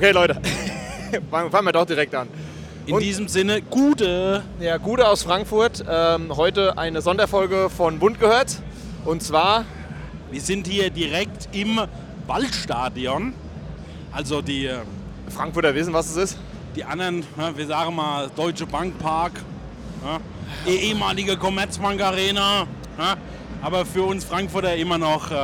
Okay, Leute, fangen wir doch direkt an. In Und- diesem Sinne, gute. Ja, Gude aus Frankfurt. Ähm, heute eine Sonderfolge von Bund gehört. Und zwar, Wir sind hier direkt im Waldstadion. Also die, äh, Frankfurter wissen, was es ist. die anderen, ja, wir sagen mal Deutsche Bank Park, ja, die ehemalige Commerzbank Arena. Ja, aber für uns Frankfurter immer noch äh,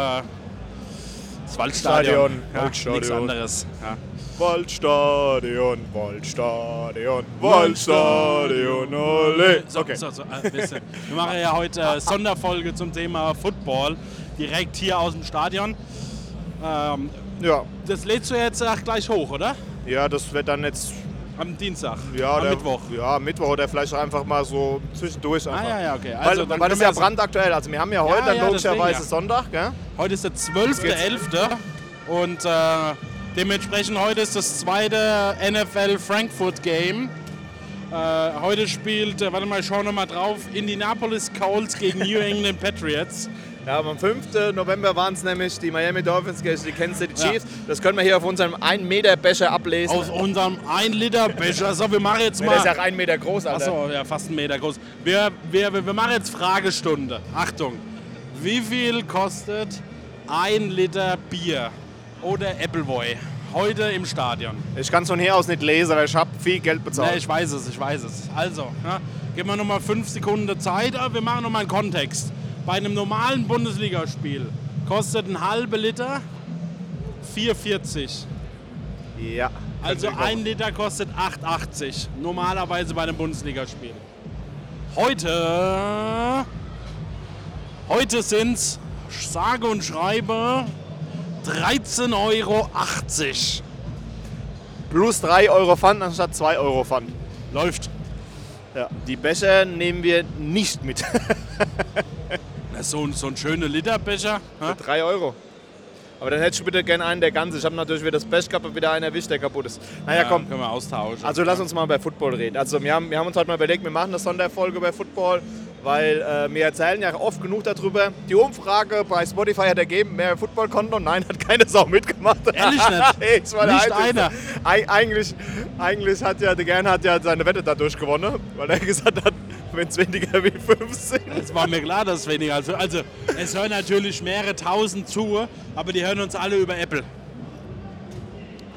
das Waldstadion. Stadion, Ja, Waldstadion. Nichts anderes. Ja. Waldstadion, Waldstadion, Waldstadion, ole. So, Okay. so, so, äh, bisschen. Wir machen ja heute äh, Sonderfolge zum Thema Football, direkt hier aus dem Stadion. Ähm, Ja, das lädst du jetzt äh, gleich hoch, oder? ja, das wird dann jetzt, Am Dienstag, ja, am der, Mittwoch. Ja, Mittwoch oder vielleicht einfach mal so zwischendurch einfach. Ah, ja, ja, okay. Weil, Also, dann weil das ist ja wir- brandaktuell. Also wir haben ja heute ja, deswegen, logischerweise ja. Sonntag, gell? Heute ist der 12.11. und äh, dementsprechend heute ist das zweite NFL Frankfurt Game. Äh, heute spielt, äh, warte mal, ich schau noch mal drauf, Indianapolis Colts gegen New England Patriots. Ja, am 5. November waren es nämlich die Miami Dolphins gegen die Kansas City Ja. Chiefs. Das können wir hier auf unserem 1 Meter Becher ablesen. Aus unserem 1 Liter Becher. So, wir machen jetzt Ja, der ist ja mal. 1 Meter groß, Alter. Achso, ja, fast einen Meter groß. Wir, wir, wir wir machen jetzt Fragestunde. Achtung. Wie viel kostet ein Liter Bier oder Appleboy heute im Stadion? Ich kann es von hier aus nicht lesen, weil ich habe viel Geld bezahlt. Ja, ich weiß es, ich weiß es. Also, ja, geben wir nochmal fünf Sekunden Zeit, aber wir machen nochmal einen Kontext. Bei einem normalen Bundesligaspiel kostet ein halber Liter 4,40. ja. Also ein Liter kostet 8,80. Normalerweise bei einem Bundesligaspiel. Heute, heute sind es sage und schreibe 13,80 Euro. Plus 3 Euro Pfand anstatt 2 Euro Pfand. Läuft. Ja. Die Becher nehmen wir nicht mit. Na, so, ein- so ein schöner Literbecher. Für Ja? 3 Euro. Aber dann hättest du bitte gerne einen, der ganz ist. Ich habe natürlich wieder das Pech gehabt und wieder einen erwischt, der kaputt ist. Naja, komm. Können wir austauschen. Also lass uns mal über Football reden. Also wir haben, wir haben uns heute mal überlegt, wir machen eine Sonderfolge über Football, weil äh, wir erzählen ja oft genug darüber. Die Umfrage bei Spotify hat ergeben, mehr Football-Konto. Nein, hat keine Sau mitgemacht. Ehrlich nicht? nee, ich war der Nicht Einzige. einer. Eig eigentlich, eigentlich hat ja der Gern hat ja seine Wette dadurch gewonnen, weil er gesagt hat, wenn es weniger wie 5 sind. Es war mir klar, dass es weniger als. Also, es hören natürlich mehrere tausend zu, aber die hören uns alle über Apple.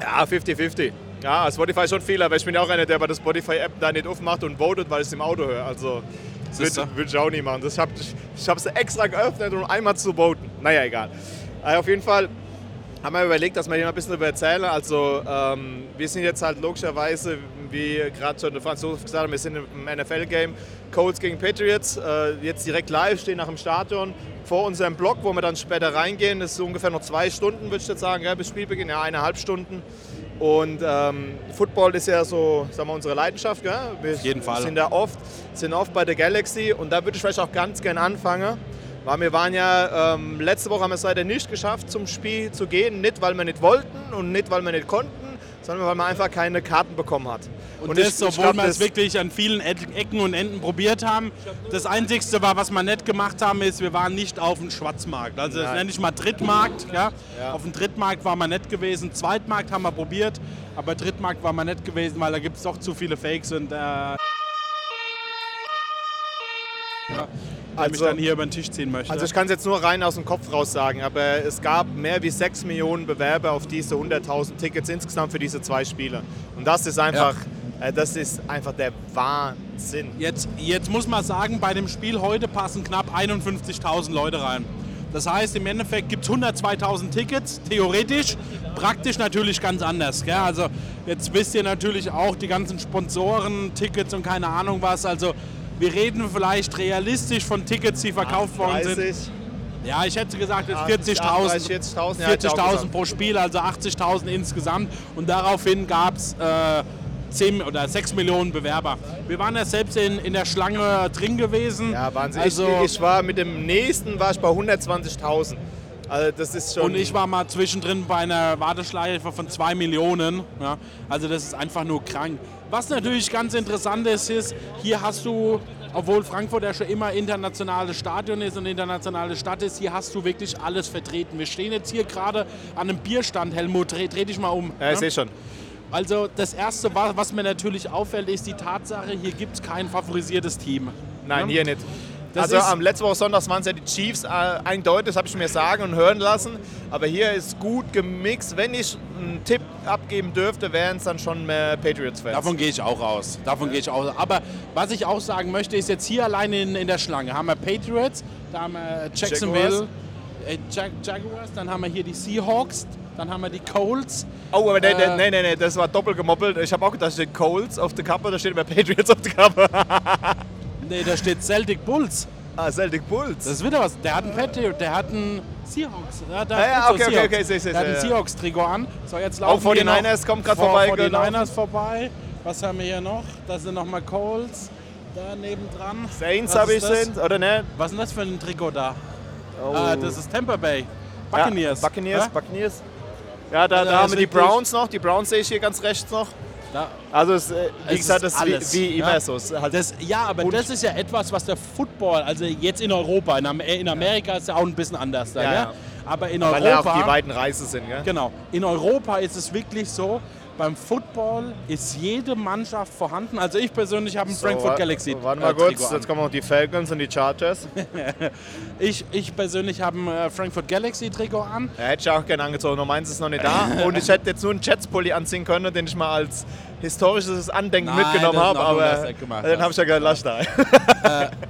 Ja, 50-50. Ja, Spotify ist schon viel, aber ich bin ja auch einer, der bei der Spotify-App da nicht aufmacht und votet, weil ich es im Auto höre. Also, das würde würd ich auch nicht machen. Das hab, ich habe es extra geöffnet, um einmal zu voten. Naja, egal. Äh, auf jeden Fall haben wir überlegt, dass wir hier mal ein bisschen darüber erzählen. Also, ähm, wir sind jetzt halt logischerweise, wie gerade schon der Franzose gesagt hat, wir sind im NFL-Game Colts gegen Patriots. Äh, jetzt direkt live, stehen nach dem Stadion vor unserem Block, wo wir dann später reingehen. Das ist so ungefähr noch zwei Stunden, würde ich jetzt sagen, gell, bis Spielbeginn. Ja, eineinhalb Stunden. Und ähm, Football ist ja so, sagen wir, unsere Leidenschaft. Gell? Wir Auf jeden Fall. sind da oft, sind oft bei der Galaxy und da würde ich vielleicht auch ganz gern anfangen. Weil wir waren ja, ähm, letzte Woche haben wir es leider nicht geschafft, zum Spiel zu gehen. Nicht, weil wir nicht wollten und nicht, weil wir nicht konnten, sondern weil man einfach keine Karten bekommen hat. Und, ich- das, ich obwohl glaub, wir es wirklich an vielen Eck- Ecken und Enden probiert haben. Das Einzige war, was wir nicht gemacht haben, ist, wir waren nicht auf dem Schwarzmarkt. Also das nenne ich mal Drittmarkt. Ja? Ja. Auf dem Drittmarkt war man nicht gewesen. Zweitmarkt haben wir probiert, aber Drittmarkt war man nicht gewesen, weil da gibt es doch zu viele Fakes und äh, ja, der mich Also- dann hier über den Tisch ziehen möchte. Also ich kann es jetzt nur rein aus dem Kopf raus sagen, aber es gab mehr wie 6 Millionen Bewerber auf diese 100.000 Tickets insgesamt für diese zwei Spiele. Und das ist einfach, äh, das ist einfach der Wahnsinn. Jetzt, jetzt muss man sagen, bei dem Spiel heute passen knapp 51.000 Leute rein. Das heißt, im Endeffekt gibt es 102.000 Tickets, theoretisch, praktisch natürlich ganz anders. Gell? Also jetzt wisst ihr natürlich auch die ganzen Sponsoren, Tickets und keine Ahnung was. Also wir reden vielleicht realistisch von Tickets, die verkauft worden sind. 30, Ja, ich hätte gesagt, jetzt 38, 40.000 40.000, ja, hätte ich auch 40.000 gesagt. pro Spiel, also 80.000 insgesamt. Und daraufhin gab es äh, 10 oder 6 Millionen Bewerber. Wir waren ja selbst in, in der Schlange drin gewesen. Ja, Wahnsinn. Also, ich, ich war mit dem nächsten war ich bei 120.000. Also das ist schon. und ich war mal zwischendrin bei einer Warteschleife von 2 Millionen. Ja, also das ist einfach nur krank. Was natürlich ganz interessant ist, ist, hier hast du obwohl Frankfurt ja schon immer internationales Stadion ist und internationale Stadt ist, hier hast du wirklich alles vertreten. Wir stehen jetzt hier gerade an einem Bierstand, Helmut, dreh, dreh dich mal um. Ja, ich sehe schon. Also das Erste, wa- was mir natürlich auffällt, ist die Tatsache, hier gibt es kein favorisiertes Team. Nein, Ja? hier nicht. Das also am letzten Woche Sonntags waren es ja die Chiefs, äh, eindeutig, das habe ich mir sagen und hören lassen. Aber hier ist gut gemixt. Wenn ich einen Tipp abgeben dürfte, wären es dann schon mehr Patriots-Fans. Davon gehe ich auch aus. Davon gehe ich auch aus. Aber was ich auch sagen möchte, ist jetzt hier allein in, in der Schlange haben wir Patriots, da haben wir Jacksonville, äh, Jag Jaguars, dann haben wir hier die Seahawks, dann haben wir die Colts. Oh, aber nee, Äh, nee, nee, nee, das war doppelt gemoppelt. Ich habe auch gedacht, da steht Colts auf der Kappe, da steht immer Patriots auf der Kappe. Nee, da steht Celtic Bulls. ah, Celtic Bulls. Das ist wieder was. Der hat einen Patriot, der hat einen Seahawks. Ja, da Ah, ja, steht so okay, okay, okay, Der hat ein. Seahawks-Trikot an. So, jetzt Auch laufen hier 49ers noch kommt grad vor- vorbei, 49ers vorbei. Was haben wir hier noch? Da sind nochmal Colts. Da nebendran. Saints habe ich sind, oder ne? Was ist denn das für ein Trikot da? Oh. Ah, das ist Tampa Bay. Buccaneers. Ja, Buccaneers, Ja? Buccaneers. Ja, da, Also da das haben wir die ist wirklich- Browns noch. Die Browns sehe ich hier ganz rechts noch. Da, Also, es, äh, wie Es gesagt, ist das ist wie, alles, wie immer ja. so. Halt das, ja, aber das ist ja etwas, was der Football, also jetzt in Europa, in, in Amerika ist ja auch ein bisschen anders da, Ja, ja, aber in weil ja auch Europa, die weiten Reise sind. Gell? genau, in Europa ist es wirklich so, beim Football ist jede Mannschaft vorhanden. Also ich persönlich habe einen Frankfurt wa- Galaxy Warte mal äh, kurz, Trikot an. jetzt kommen noch die Falcons und die Chargers. Ich, ich persönlich habe ein äh, Frankfurt Galaxy Trikot an. Ja, hätte ich auch gerne angezogen, nur meins ist noch nicht da. Und ich hätte jetzt nur einen Jets-Pulli anziehen können, den ich mal als historisches Andenken Nein, mitgenommen habe, aber den habe ich ja gelassen. da.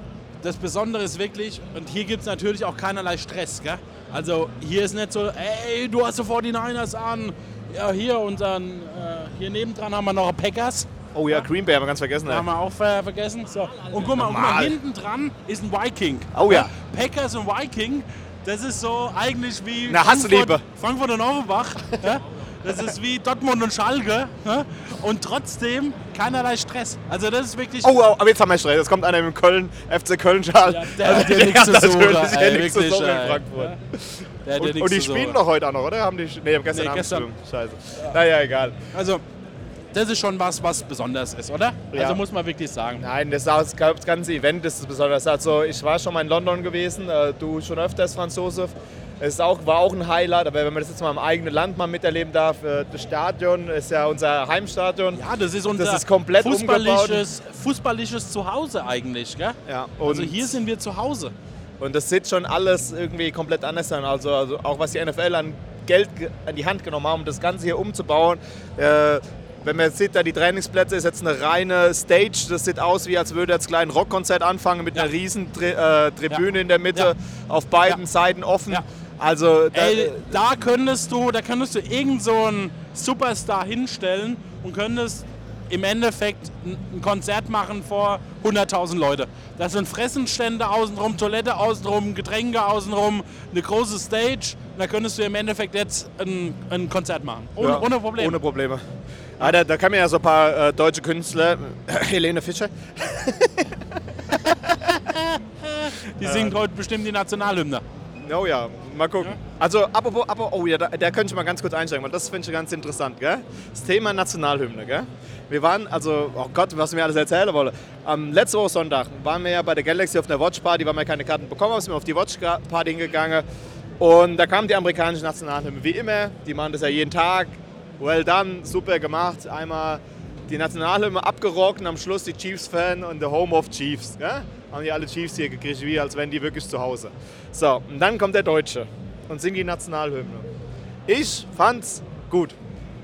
Das Besondere ist wirklich, und hier gibt es natürlich auch keinerlei Stress. Gell? Also hier ist nicht so, ey, du hast sofort die Niners an. Ja, hier und dann äh, hier nebendran haben wir noch Packers. Oh ja, Green Bay haben wir ganz vergessen. Haben Ey. wir auch ver vergessen. So. Und guck mal, guck mal, hinten dran ist ein Viking. Oh ja. Packers und Viking, das ist so eigentlich wie Na, hast du Liebe. Frankfurt und Offenbach. ja? Das ist wie Dortmund und Schalke. ja? Und trotzdem keinerlei Stress. Also das ist wirklich... Oh, oh, aber jetzt haben wir Stress. Jetzt kommt einer dem Köln, FC Köln-Schal. Ja, der hat ja nichts zu natürlich ja ey, nichts zu suchen in. Frankfurt. Ja. Der hat ja Und, und die spielen doch heute auch noch, oder? Haben die, nee, haben gestern Nee, Abend gestern. Scheiße. Naja, egal. Also, das ist schon was, was besonders ist, oder? Ja. Also muss man wirklich sagen. Nein, das, das, ganze Event ist besonders. Also ich war schon mal in London gewesen, äh, du schon öfters, Franz Josef. Es ist auch, war auch ein Highlight, aber wenn man das jetzt mal im eigenen Land mal miterleben darf, äh, das Stadion ist ja unser Heimstadion. Ja, das ist unser Das ist komplett fußballisches, fußballisches Zuhause eigentlich, gell? Ja, Also hier sind wir zu Hause. und das sieht schon alles irgendwie komplett anders an. Also, also auch was die NFL an Geld ge- an die Hand genommen haben, um das Ganze hier umzubauen. Äh, wenn man jetzt sieht, da die Trainingsplätze ist jetzt eine reine Stage. Das sieht aus, wie als würde jetzt ein kleines Rockkonzert anfangen mit Ja. einer riesen Tri äh, Tribüne Ja. in der Mitte, Ja. auf beiden. Seiten offen. Also da, Ey, da könntest du, da könntest du irgend so einen Superstar hinstellen und könntest im Endeffekt ein ein Konzert machen vor 100.000 Leute. Das sind Fressenstände außenrum, Toilette außenrum, Getränke außenrum, eine große Stage. Da könntest du im Endeffekt jetzt ein, ein Konzert machen. Ohne, ohne Probleme. Ohne Probleme. Ah, da, da kamen ja so ein paar äh, deutsche Künstler. Helene Fischer. Die singt heute bestimmt die Nationalhymne. Oh ja, mal gucken. Also, apropos, apropos, oh ja, da, da könnte ich mal ganz kurz einsteigen, weil das finde ich ganz interessant, gell? Das Thema Nationalhymne, gell? Wir waren, also, oh Gott, was mir alles erzählen wolle. Am letzte Woche Sonntag waren wir ja bei der Galaxy auf der Watch Party, weil wir keine Karten bekommen haben, sind wir auf die Watch Party hingegangen. Und da kam die amerikanische Nationalhymne, wie immer. Die machen das ja jeden Tag. Well done, super gemacht. Einmal die Nationalhymne abgerockt und am Schluss die Chiefs-Fan und the Home of Chiefs. Ja? Haben die alle Chiefs hier gekriegt, wie als wären die wirklich zu Hause. So, und dann kommt der Deutsche und singt die Nationalhymne. Ich fand's gut,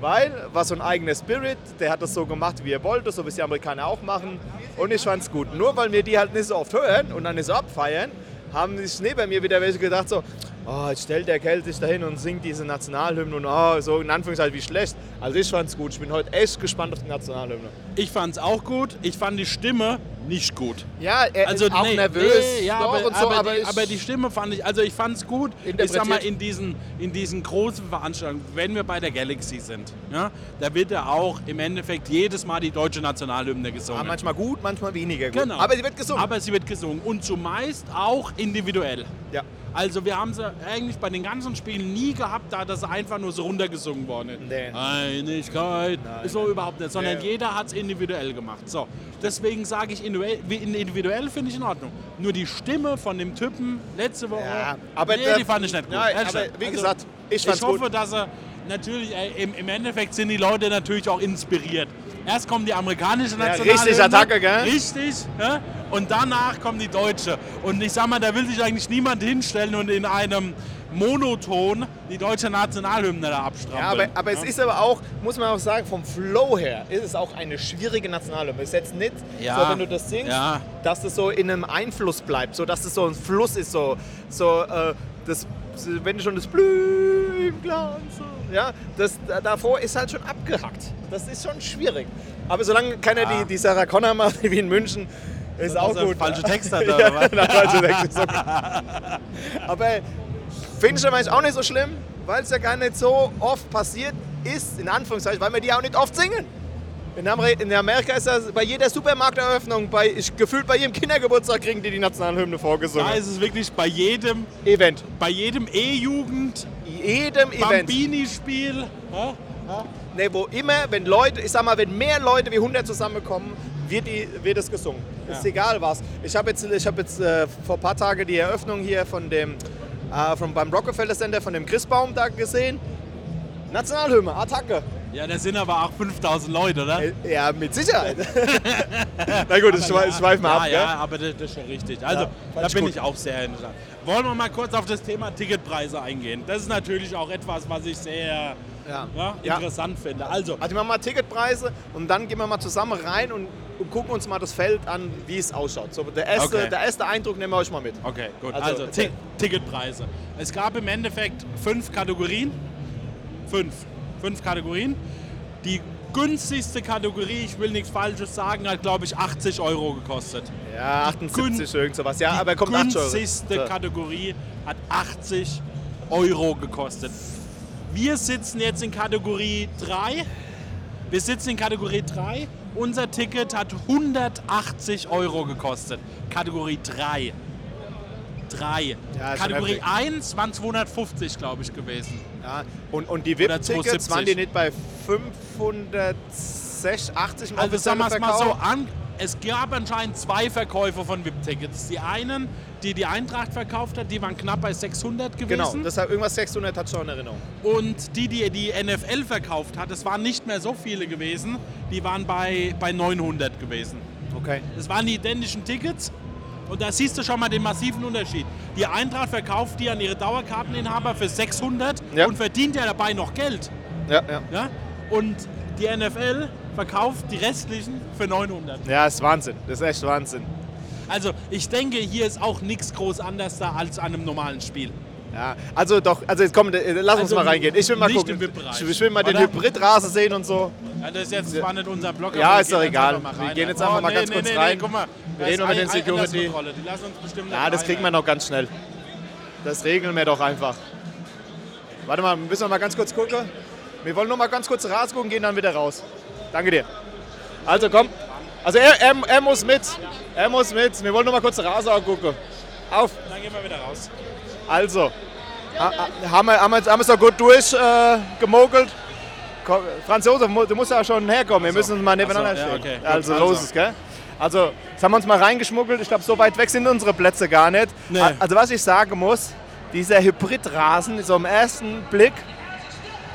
weil war so ein eigener Spirit, der hat das so gemacht, wie er wollte, so wie es die Amerikaner auch machen. Und ich fand's gut. Nur weil wir die halt nicht so oft hören und dann nicht so abfeiern, haben sich neben mir wieder welche gedacht so, oh, jetzt stellt der Kerl sich dahin und singt diese Nationalhymne und oh, so in Anführungszeichen wie schlecht. Also ich fand's gut. Ich bin heute echt gespannt auf die Nationalhymne. Ich fand es auch gut. Ich fand die Stimme nicht gut. Ja, er Also ist auch nee, nervös nee, ja, aber, so, aber, aber, die, aber die Stimme fand ich, also ich fand es gut. Ich sag mal, in diesen, in diesen großen Veranstaltungen, wenn wir bei der Galaxy sind, ja, da wird ja auch im Endeffekt jedes Mal die deutsche Nationalhymne gesungen. ja, manchmal gut, manchmal weniger gut. Genau. Aber sie wird gesungen. Aber sie wird gesungen und zumeist auch individuell. ja. Also wir haben sie eigentlich bei den ganzen Spielen nie gehabt, da das einfach nur so runtergesungen worden ist. Nee. Einigkeit ist so überhaupt nicht, sondern Nee. jeder hat es individuell gemacht. So, deswegen sage ich individuell, finde ich in Ordnung. Nur die Stimme von dem Typen letzte Woche, Ja, aber nee, die fand ich nicht gut. Nein, aber wie gesagt, ich ich hoffe, gut. dass er natürlich äh, im, im Endeffekt sind die Leute natürlich auch inspiriert. Erst kommt die amerikanische Nationalhymne. richtig Attacke, gell? Richtig. Ja? Und danach kommt die deutsche. Und ich sag mal, da will sich eigentlich niemand hinstellen und in einem Monoton die deutsche Nationalhymne da abstrampeln. Ja, aber, aber es ist aber auch, muss man auch sagen, vom Flow her ist es auch eine schwierige Nationalhymne. Es ist jetzt nicht Ja. so, wenn du das singst, Ja. dass es so in einem Einfluss bleibt, so dass es so ein Fluss ist, so, so äh, das, wenn du schon das Blümglanz, ja, das da- davor ist halt schon abgehackt. Das ist schon schwierig. Aber solange keiner Ja. die, die Sarah Connor macht, wie in München, ist Dass auch er gut. falsche Texte hat, ja, was? na, falsche Texte. ist okay. Aber finde ich aber eigentlich auch nicht so schlimm, weil es ja gar nicht so oft passiert ist, in Anführungszeichen, weil wir die auch nicht oft singen. In, Amer in Amerika ist das bei jeder Supermarkteröffnung, bei, ich, gefühlt bei jedem Kindergeburtstag kriegen die die Nationalhymne vorgesungen. da ist es wirklich bei jedem, Event. bei jedem E-Jugend, Jedem Event. Bambini-Spiel. Ja? Nee, wo immer, wenn Leute, ich sag mal, wenn mehr Leute wie 100 zusammenkommen, wird, die, wird es gesungen. Ist Ja. egal was. Ich habe jetzt, ich hab jetzt äh, vor ein paar Tagen die Eröffnung hier von dem, äh, von, beim Rockefeller Center von dem Christbaum da gesehen. Nationalhymne, Attacke. Ja, da sind aber auch 5000 Leute, oder? Äh, Ja, mit Sicherheit. Na gut, ich schweife schweif mal ja, ab. Ja, gell? aber das, das ist schon richtig. Also, Ja, da bin gut. ich auch sehr interessant. Wollen wir mal kurz auf das Thema Ticketpreise eingehen? Das ist natürlich auch etwas, was ich sehr Ja. ja, Ja. interessant finde. Also, Also wir machen mal Ticketpreise und dann gehen wir mal zusammen rein und, und gucken uns mal das Feld an, wie es ausschaut. So, der, erste, Okay. der erste Eindruck nehmen wir euch mal mit. okay, gut. Also, Also, Ti Ticketpreise. Es gab im Endeffekt fünf Kategorien. Fünf. Fünf Kategorien. Die günstigste Kategorie, ich will nichts Falsches sagen, hat glaube ich 80 Euro gekostet. Ja, 78, Gün- irgend sowas. Ja, Die aber kommt 8 Euro. günstigste. Kategorie hat 80 Euro gekostet. Wir sitzen jetzt in Kategorie 3. Wir sitzen in Kategorie 3. Unser Ticket hat 180 Euro gekostet. Kategorie 3. 3. Ja, Kategorie heftig. 1 waren 250, glaube ich, gewesen. Ja, und, und die VIP-Tickets 270. waren die nicht bei 580 im Also sagen wir es mal so an. Es gab anscheinend zwei Verkäufer von VIP-Tickets. Die einen, die die Eintracht verkauft hat, die waren knapp bei 600 gewesen. Genau, deshalb irgendwas 600 hat schon in Erinnerung. Und die, die die NFL verkauft hat, es waren nicht mehr so viele gewesen, die waren bei, bei 900 gewesen. Okay. Das waren die identischen Tickets. Und da siehst du schon mal den massiven Unterschied. Die Eintracht verkauft die an ihre Dauerkarteninhaber für 600 Ja. und verdient ja dabei noch Geld. Ja, ja. Ja? Und die NFL verkauft die restlichen für 900. Ja, ist Wahnsinn. Das ist echt Wahnsinn. Also ich denke, hier ist auch nichts groß anders da als an einem normalen Spiel. Ja, also doch, also jetzt komm, lass uns Also mal reingehen. Ich will mal gucken. Ich, will mal den oder? Hybridrasen sehen und so. Ja, das ist jetzt zwar nicht unser Blog, Ja, ist wir doch gehen egal. einfach mal Wir rein. gehen jetzt einfach mal ganz nee, kurz nee, rein. Nee, guck mal, Wir reden mit den Security. Die lassen uns bestimmt Ja, das kriegen wir noch ganz schnell. Das regeln wir doch einfach. Warte mal, müssen wir mal ganz kurz gucken. Wir wollen nur mal ganz kurz Rasen gucken, gehen dann wieder raus. Danke dir. Also komm. Also er, er, er muss mit. Er muss mit. Wir wollen nur mal kurz Rasen gucken. Auf. Dann gehen wir wieder raus. Also. Ha, ha- haben wir, haben wir, haben wir es doch gut durchgemogelt. Äh, gemogelt? Franz Josef, du musst ja schon herkommen. Wir müssen uns mal nebeneinander so, ja, stehen. okay. Also, Also. los ist, gell? Also, jetzt haben wir uns mal reingeschmuggelt. Ich glaube, so weit weg sind unsere Plätze gar nicht. Nee. Also, was ich sagen muss, dieser Hybridrasen, so im ersten Blick,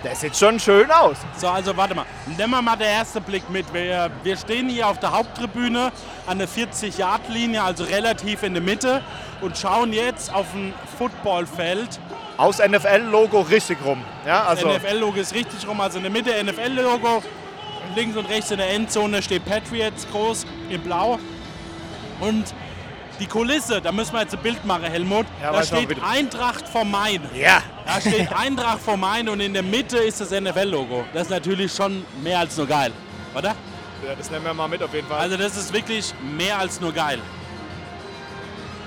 der sieht schon schön aus. So, also warte mal. Nehmen wir mal den ersten Blick mit. Wir, wir stehen hier auf der Haupttribüne an der 40-Yard-Linie, also relativ in der Mitte und schauen jetzt auf ein Footballfeld. Aus NFL-Logo richtig rum. Ja, also, NFL-Logo ist richtig rum, also in der Mitte NFL-Logo. Links und rechts in der Endzone steht Patriots groß in Blau. Und die Kulisse, da müssen wir jetzt ein Bild machen, Helmut. Ja, da steht. Eintracht vom Main. ja. Da steht Eintracht vom Main und in der Mitte ist das NFL-Logo. Das ist natürlich schon mehr als nur geil, oder? ja, das nehmen wir mal mit auf jeden Fall. Also das ist wirklich mehr als nur geil.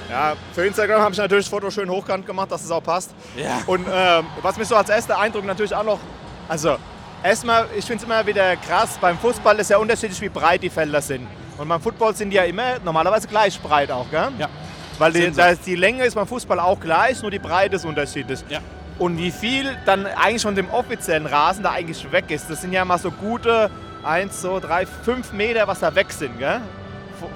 Ja, für Instagram habe ich natürlich das Foto schön hochkant gemacht, dass es auch passt. Ja. Und ähm, was mich so als erster Eindruck natürlich auch noch, also erstmal, ich finde es immer wieder krass, beim Fußball ist ja unterschiedlich, wie breit die Felder sind. Und beim Football sind die ja immer normalerweise gleich breit auch, gell? Ja. Weil die, Sind sie. da ist die Länge ist beim Fußball auch gleich, nur die Breite ist unterschiedlich. Ja. Und wie viel dann eigentlich von dem offiziellen Rasen da eigentlich weg ist, das sind ja mal so gute 1, 2, 3, 5 Meter, was da weg sind, gell?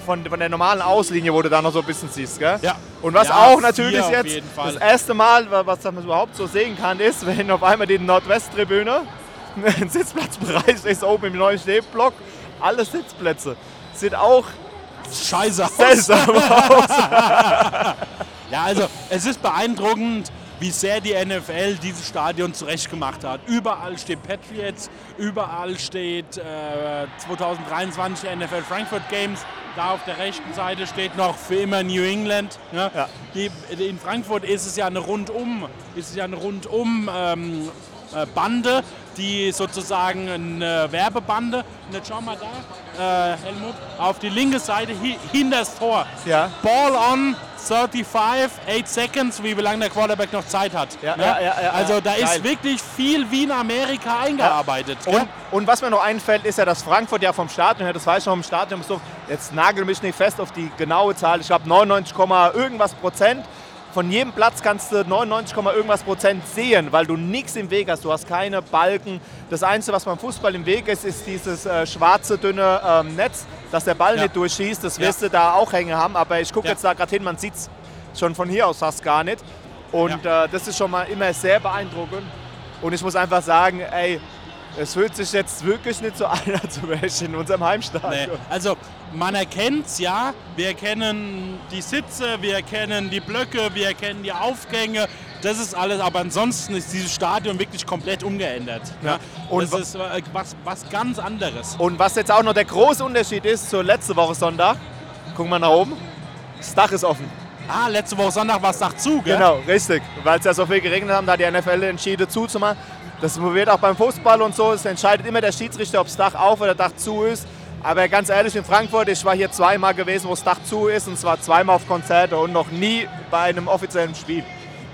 Von, von der normalen Auslinie, wo du da noch so ein bisschen siehst, gell? Ja. Und was Ja, auch natürlich jetzt das erste Mal, wa- was man überhaupt so sehen kann, ist, wenn auf einmal die Nordwesttribüne ein Sitzplatzbereich ist, oben im neuen Stehblock, alle Sitzplätze. Sieht auch Scheiße aus. seltsam aus. Ja, also es ist beeindruckend, wie sehr die NFL dieses Stadion zurechtgemacht hat. Überall steht Patriots, überall steht äh, 2023 NFL Frankfurt Games. Da auf der rechten Seite steht noch für immer New England. Ne? Ja. Die, in Frankfurt ist es ja eine rundum, ist es ja eine rundum ähm, äh, Bande, die sozusagen eine Werbebande. Jetzt schau mal da, äh, Helmut, auf die linke Seite hi hinter das Tor. Ja. Ball on 35, 8 seconds, wie lange der Quarterback noch Zeit hat. Ja, ja, also da geil. ist wirklich viel wie in Amerika eingearbeitet. Und, und was mir noch einfällt, ist ja, dass Frankfurt ja vom Stadion her, das weiß ich noch im Stadion, so, jetzt nagel mich nicht fest auf die genaue Zahl, ich glaube 99, Komma irgendwas Prozent. Von jedem Platz kannst du 99, Komma irgendwas Prozent sehen, weil du nichts im Weg hast. Du hast keine Balken. Das Einzige, was beim Fußball im Weg ist, ist dieses äh, schwarze, dünne ähm, Netz, dass der Ball Ja. nicht durchschießt. Das Ja. wirst du da auch hängen haben. Aber ich gucke Ja. jetzt da gerade hin, man sieht es schon von hier aus fast gar nicht. Und äh, das ist schon mal immer sehr beeindruckend. Und ich muss einfach sagen, ey, es fühlt sich jetzt wirklich nicht so an, als wäre ich in unserem Heimstadion. Nee. Also man erkennt es ja, wir erkennen die Sitze, wir erkennen die Blöcke, wir erkennen die Aufgänge. Das ist alles, aber ansonsten ist dieses Stadion wirklich komplett umgeändert. Ja. Ja. Und das ist äh, was, was ganz anderes. Und was jetzt auch noch der große Unterschied ist zur letzte Woche Sonntag, gucken wir nach oben, das Dach ist offen. Ah, letzte Woche Sonntag war es Dach zu, gell? Genau, richtig. Weil es ja so viel geregnet hat, da hat die NFL entschieden zuzumachen. Das wird auch beim Fußball und so, es entscheidet immer der Schiedsrichter, ob das Dach auf oder Dach zu ist. Aber ganz ehrlich, in Frankfurt, ich war hier zweimal gewesen, wo das Dach zu ist, und zwar zweimal auf Konzerte und noch nie bei einem offiziellen Spiel.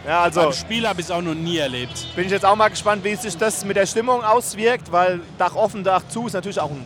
Ja, also Beim Spiel habe ich es auch noch nie erlebt. bin ich jetzt auch mal gespannt, wie sich das mit der Stimmung auswirkt, weil Dach offen, Dach zu ist natürlich auch ein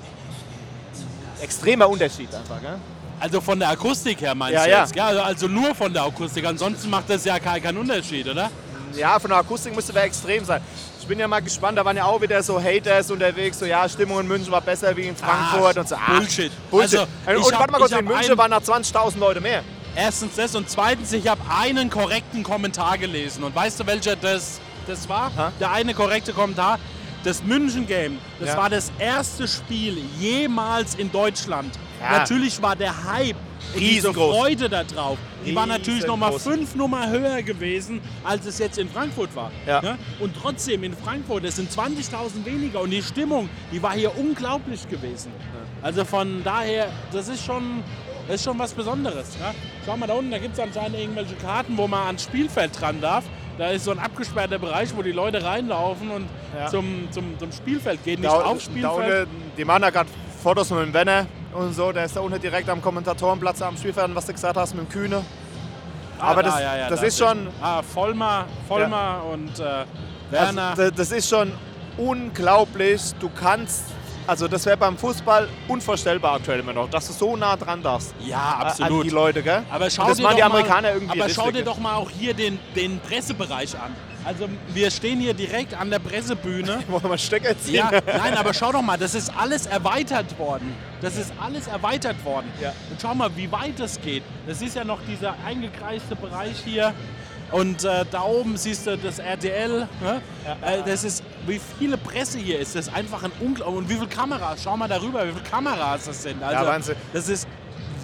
extremer Unterschied einfach. Gell? Also von der Akustik her meinst Ja, du ja. jetzt? Gell? Also- Also nur von der Akustik. Ansonsten macht das ja keinen Unterschied, oder? Ja, von der Akustik müsste wäre extrem sein. Ich bin ja mal gespannt, da waren ja auch wieder so Haters unterwegs, so ja, Stimmung in München war besser wie in Frankfurt Ah, und so. Ah, Bullshit. Bullshit. Also, und ich hab- warte mal kurz, in München waren da 20.000 Leute mehr. Erstens das und zweitens, ich habe einen korrekten Kommentar gelesen. Und weißt du, welcher das, das war? Ha? Der eine korrekte Kommentar. Das München-Game, das Ja. war das erste Spiel jemals in Deutschland. Ja. Natürlich war der Hype und diese. Freude da drauf. Die war natürlich noch mal fünf Nummer höher gewesen, als es jetzt in Frankfurt war. Ja. Ne? Und trotzdem in Frankfurt, es sind 20.000 weniger und die Stimmung, die war hier unglaublich gewesen. Also von daher, das ist schon, das ist schon was Besonderes. Ja? Schau mal da unten, da gibt es anscheinend irgendwelche Karten, wo man ans Spielfeld dran darf. Da ist so ein abgesperrter Bereich, wo die Leute reinlaufen und Ja. zum, zum, zum Spielfeld gehen, nicht Da, aufs da Spielfeld. unten, die machen da gerade Fotos mit dem Wenner und so, der ist da unten direkt am Kommentatorenplatz am Spielfeld, was du gesagt hast, mit dem Kühne. Ah, aber da, das- ja, ja, das da ist schon- Ah, Vollmer, Vollmer und äh, Werner. Also, da- das ist schon unglaublich. Du kannst, also das wäre beim Fußball unvorstellbar aktuell immer noch, dass du so nah dran darfst. ja, An absolut. die Leute, gell? Aber schau das dir machen die doch Amerikaner mal, irgendwie Aber schau dir doch mal auch hier den, den Pressebereich an. Also wir stehen hier direkt an der Pressebühne. Wollen wir mal Stecker ziehen? Ja, nein, aber schau doch mal, das ist alles erweitert worden. Das ist alles erweitert worden. Ja. Und schau mal, wie weit das geht. Das ist ja noch dieser eingekreiste Bereich hier. Und äh, da oben siehst du das RTL. Ne? Äh, das ist, wie viele Presse hier ist. Das ist einfach ein Unglaublich. Und wie viele Kameras? Schau mal darüber, wie viele Kameras das sind. Also, Wahnsinn. Das ist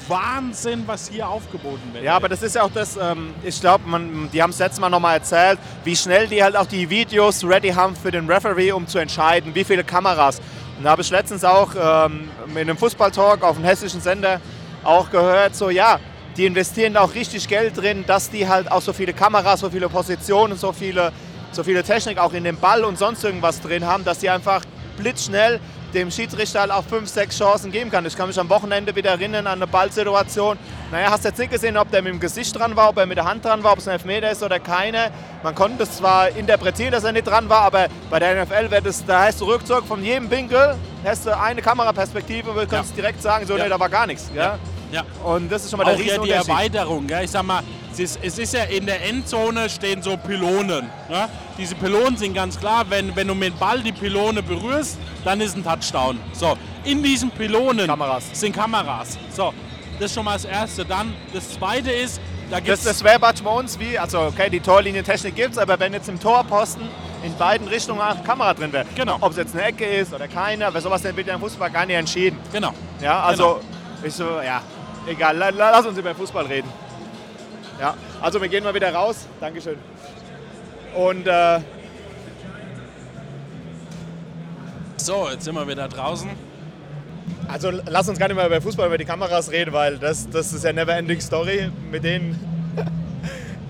Wahnsinn, was hier aufgeboten wird. Ja, aber das ist ja auch das, ähm, ich glaube, die haben es letztes Mal nochmal erzählt, wie schnell die halt auch die Videos ready haben für den Referee, um zu entscheiden, wie viele Kameras. Und da habe ich letztens auch ähm, in einem Fußballtalk auf dem hessischen Sender auch gehört, so ja, die investieren da auch richtig Geld drin, dass die halt auch so viele Kameras, so viele Positionen, so viele, so viele Technik auch in dem Ball und sonst irgendwas drin haben, dass die einfach blitzschnell dem Schiedsrichter halt auch fünf, sechs Chancen geben kann. Ich kann mich am Wochenende wieder erinnern an eine Ballsituation. Naja, hast jetzt nicht gesehen, ob der mit dem Gesicht dran war, ob er mit der Hand dran war, ob es ein Elfmeter ist oder keine. Man konnte es zwar interpretieren, dass er nicht dran war, aber bei der NFL wird es, da hast du Rückzug von jedem Winkel, hast du eine Kameraperspektive und du kannst direkt sagen, so, Ja. nee, da war gar nichts. Ja? Ja. Ja. Und das ist schon mal der Auch ja die. Erweiterung. Gell? Ich sag mal, es ist, es ist ja in der Endzone stehen so Pylonen. Ne? Diese Pylonen sind ganz klar, wenn, wenn du mit dem Ball die Pylone berührst, dann ist ein Touchdown. So, in diesen Pylonen Kameras. sind Kameras. So, das ist schon mal das Erste. Dann das Zweite ist, da gibt Das, das wäre bei uns wie, also okay, die Torlinientechnik gibt es, aber wenn jetzt im Torposten in beiden Richtungen eine Kamera drin wäre, Genau. ob es jetzt eine Ecke ist oder keine, aber sowas wird ja im Fußball gar nicht entschieden. Genau. Ja, also ich so, ja, egal, la, la, lass uns über Fußball reden. Ja, also wir gehen mal wieder raus. Dankeschön. Und äh, So, jetzt sind wir wieder draußen. also lass uns gar nicht mehr über Fußball, über die Kameras reden, weil das, das ist ja never ending story mit denen.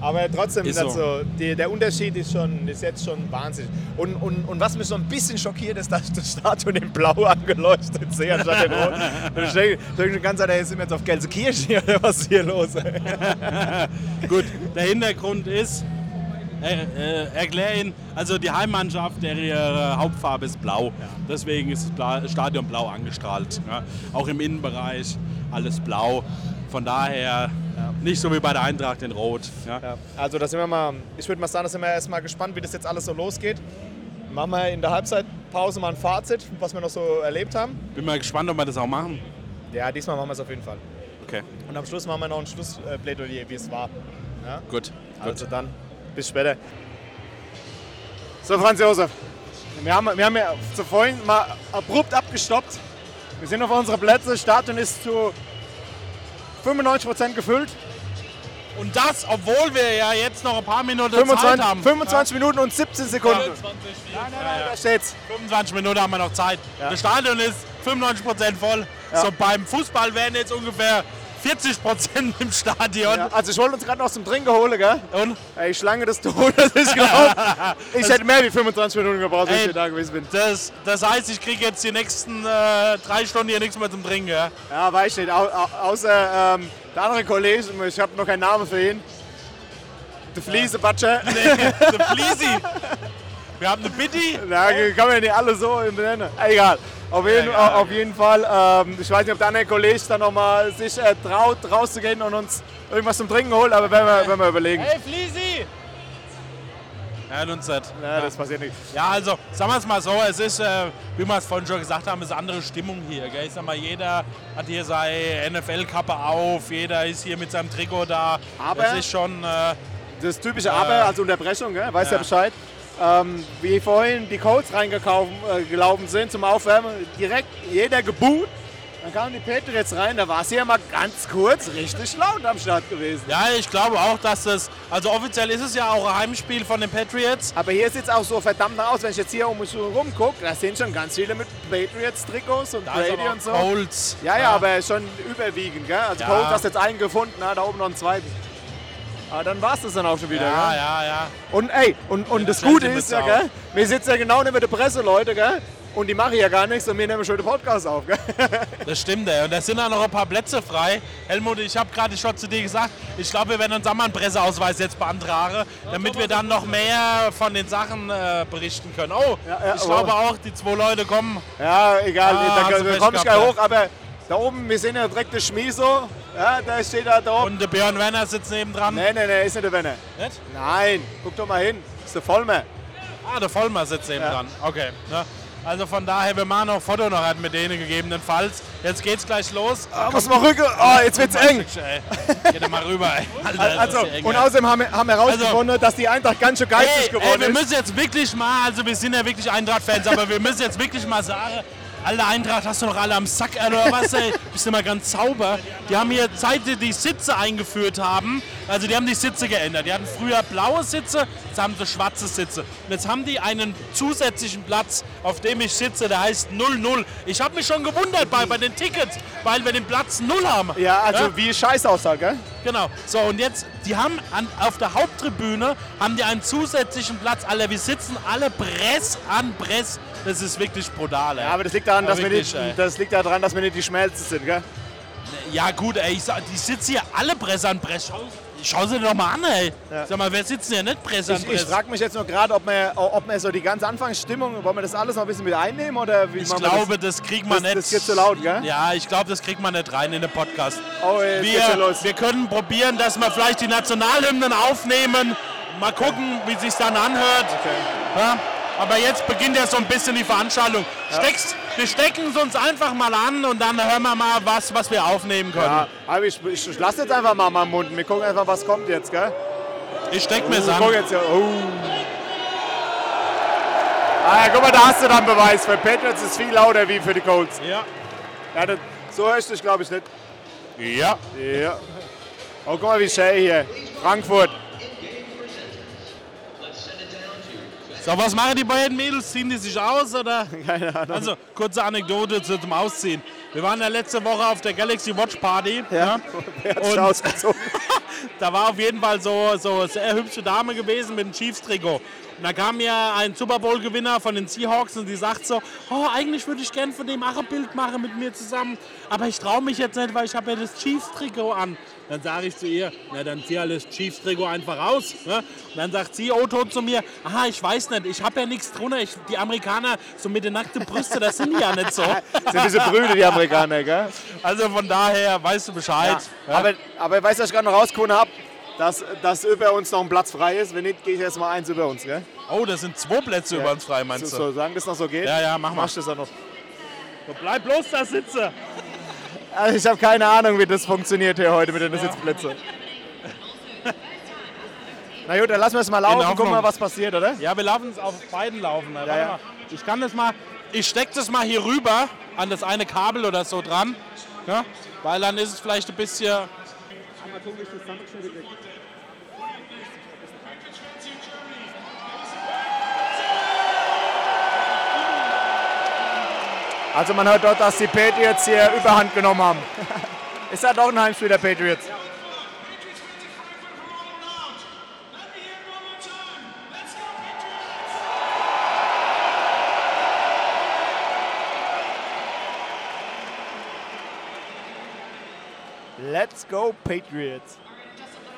Aber trotzdem, Ist so. also, die, der Unterschied ist, schon, ist jetzt schon wahnsinnig. Und, und, und was mich so ein bisschen schockiert, ist, dass das Statuen in Blau angeleuchtet sehe, anstatt in Rot. Und ich denke ganze Zeit, ey, sind wir jetzt auf Gelsenkirchen oder was ist hier los? Gut, der Hintergrund ist, äh, äh, erklär ihn, also die Heimmannschaft, ihre Hauptfarbe ist blau. Deswegen ist das Stadion blau angestrahlt. Ja. Auch im Innenbereich alles blau. Von daher nicht so wie bei der Eintracht in Rot. Ja. Ja, also da sind wir mal, ich würde mal sagen, da sind wir erstmal gespannt, wie das jetzt alles so losgeht. Machen wir in der Halbzeitpause mal ein Fazit, was wir noch so erlebt haben. Bin mal gespannt, ob wir das auch machen. Ja, diesmal machen wir es auf jeden Fall. Okay, Und am Schluss machen wir noch ein Schlussplädoyer, wie es war. Ja? gut. Also dann, bis später. So, Franz Josef, wir haben, wir haben ja zuvor mal abrupt abgestoppt. Wir sind auf unsere Plätze, das Stadion ist zu 95% gefüllt. Und das, obwohl wir ja jetzt noch ein paar Minuten Zeit 25, haben. 25 Minuten und 17 Sekunden. Ja. Nein, nein, nein, da steht's. 25 Minuten haben wir noch Zeit. Ja. Das Stadion ist 95% voll. Ja. So beim Fußball wären jetzt ungefähr 40% im Stadion. Ja, also ich wollte uns gerade noch zum Trinken holen, gell? Und Ey, Schlange des Todes ist gelaufen. Ich hätte mehr wie 25 Minuten gebraucht, wenn ich hier da gewesen bin. das, das heißt, ich kriege jetzt die nächsten äh, drei Stunden hier nichts mehr zum Trinken. Ja? Ja, weiß ich nicht. Au, au, außer ähm, der andere Kollege, ich habe noch keinen Namen für ihn. Der Fliesebatscher. Der Fleasy. Wir haben eine Bitti. Na, kann man ja nicht alle so benennen. Egal. Auf jeden, egal. auf jeden Fall, ähm, ich weiß nicht, ob der andere Kollege dann nochmal sich äh, traut, rauszugehen und uns irgendwas zum Trinken holt, aber wenn wir, wenn wir überlegen. Hey. Er hat uns das. Ja, das passiert nicht. Ja, also sagen wir es mal so, es ist, äh, wie wir es vorhin schon gesagt haben, es ist eine andere Stimmung hier. Gell? Ich sag mal, jeder hat hier seine NFL-Kappe auf, jeder ist hier mit seinem Trikot da. Aber- das ist schon, äh, Das typische Aber als Unterbrechung, gell? weißt ja, Ja. Bescheid. Ähm, wie vorhin die Colts reingelaufen äh, sind zum Aufwärmen, direkt jeder geboot. Dann kamen die Patriots rein, da war es ja mal ganz kurz richtig laut am Start gewesen. ja, ich glaube auch, dass das, also offiziell ist es ja auch ein Heimspiel von den Patriots. Aber hier sieht es auch so verdammt aus, wenn ich jetzt hier um mich rum gucke, da sind schon ganz viele mit Patriots-Trikos und Da Brady und so. Colts. Ja, ja, aber schon überwiegend, gell? Also Ja. Colts hast jetzt einen gefunden, na, da oben noch einen zweiten. Aber dann war es das dann auch schon wieder, Ja, gell? ja, ja. Und ey, und, und das Gute ist ja, gell? Wir sitzen ja genau neben der Presse, Leute, gell? Und die machen ja gar nichts und wir nehmen schon den Podcast auf, gell? Das stimmt, ey. Und da sind auch noch ein paar Plätze frei. Helmut, ich habe gerade schon zu dir gesagt, ich glaube, wir werden uns auch mal einen Presseausweis jetzt beantragen, damit wir dann noch mehr von den Sachen äh, berichten können. Oh, Ja, ja, ich oh. glaube auch, die zwei Leute kommen. Ja, egal, Ah, da, hast du da Pech komme ich gehabt, gleich ja. hoch, aber da oben, wir sehen ja direkt das Schmieso, ja, da steht da drauf. Und der Björn Werner sitzt nebendran. Nee, nee, nee, ist nicht der Werner. Nicht? Nein, guck doch mal hin, das ist der Vollmer. Ah, der Vollmer sitzt nebendran. Okay. Ne? Also von daher, wir machen noch ein Foto noch halt mit denen gegebenenfalls. Jetzt geht's gleich los. Ah, muss mal rücken, oh, jetzt wird's eng. Ey. Geh doch mal rüber, ey. Alter, Also, und ey. außerdem haben wir, haben wir herausgefunden, dass die Eintracht ganz schön geistig Ey, ey, geworden wir ist. müssen jetzt wirklich mal, also wir sind ja wirklich Eintracht-Fans, aber wir müssen jetzt wirklich mal sagen, Alter Eintracht, hast du noch alle am Sack, oder was, ey? Bist mal ganz sauber. Die haben hier, seit die die Sitze eingeführt haben, also die haben die Sitze geändert. Die hatten früher blaue Sitze, jetzt haben sie schwarze Sitze. Und jetzt haben die einen zusätzlichen Platz, auf dem ich sitze, der heißt 00. Ich habe mich schon gewundert bei, bei den Tickets, weil wir den Platz 0 haben. Ja, also wie scheiß aussah, gell? Genau. So, und jetzt, die haben an, auf der Haupttribüne haben die einen zusätzlichen Platz. Alter, wir sitzen alle Bress an Bress. Das ist wirklich brutal, ey. Ja, aber das liegt daran, Ja, dass wir wirklich, nicht, ey. das liegt daran, dass wir nicht die Schmelzen sind, gell? Ja, gut, ey, ich sag, die sitzen hier alle Bress an Bress. Schau, schau sie doch mal an, ey. Sag mal, wer sitzt denn ja nicht Presse an Ich, ich Presse? frage mich jetzt nur gerade, ob wir, ob wir so die ganze Anfangsstimmung, wollen wir das alles noch ein bisschen mit einnehmen oder wie Ich wir glaube, das, kriegt man das? nicht. Das geht zu laut, gell? Ja, ich glaube, das kriegt man nicht rein in den Podcast. Oh, schon Wir, wir können probieren, dass wir vielleicht die Nationalhymnen aufnehmen. Mal gucken, wie sich dann anhört. Ja, aber jetzt beginnt ja so ein bisschen die Veranstaltung. Steckst, wir stecken es uns einfach mal an und dann hören wir mal was, was wir aufnehmen können. Ja, aber ich, ich, ich lasse jetzt einfach mal meinen Mund. Wir gucken einfach, was kommt jetzt, gell? Ich steck mir es Guck an. jetzt ja. Oh. Ah, ja, guck mal, da hast du dann Beweis. Für Patriots ist es viel lauter wie für die Colts. Ja. Ja, das, so hörst du dich, glaube ich, nicht. Ja. Ja. Oh, guck mal, wie schön hier. Frankfurt. So, was machen die beiden Mädels? Ziehen die sich aus oder? Keine Ahnung. Also, kurze Anekdote zu- zum Ausziehen. Wir waren ja letzte Woche auf der Galaxy Watch Party. Ja. Hat sich Und- ausgezogen? Da war auf jeden Fall so, so eine sehr hübsche Dame gewesen mit einem Chiefs-Trikot. Und da kam mir ein Super Bowl-Gewinner von den Seahawks und die sagt so, oh, eigentlich würde ich gern von dem auch ein Bild machen mit mir zusammen, aber ich traue mich jetzt nicht, weil ich habe ja das Chiefs-Trikot an. Dann sage ich zu ihr, na dann zieh halt das Chiefs-Trikot einfach raus. Ne? Und dann sagt sie, O-Ton zu mir, aha, ich weiß nicht, ich habe ja nichts drunter. Ich, die Amerikaner, so mit den nackten Brüsten, das sind die ja nicht so. sind diese Brüder, die Amerikaner, gell? Also von daher weißt du Bescheid. Ja. Aber, aber weißt du, was ich gerade noch rausgefunden habe? Dass, dass über uns noch ein Platz frei ist. Wenn nicht, gehe ich erst mal eins über uns, gell? Oh, das sind zwei Plätze über uns frei, So, meinst du? so, sagen das noch so geht? Ja, ja, mach mal. Machst du das auch noch? Bleib bloß da sitzen. Also ich habe keine Ahnung, wie das funktioniert hier heute mit den Sitzplätzen. Na gut, dann lassen wir es mal laufen, Hoffnung. gucken mal, was passiert, oder? Ja, wir laufen es auf beiden laufen. Warte ja. mal. Ich kann das mal, ich stecke das mal hier rüber an das eine Kabel oder so dran. Ja? Weil dann ist es vielleicht ein bisschen. Also man hört dort, dass die Patriots hier Überhand genommen haben. ist ja doch ein Heimspiel der Patriots. Let's go Patriots.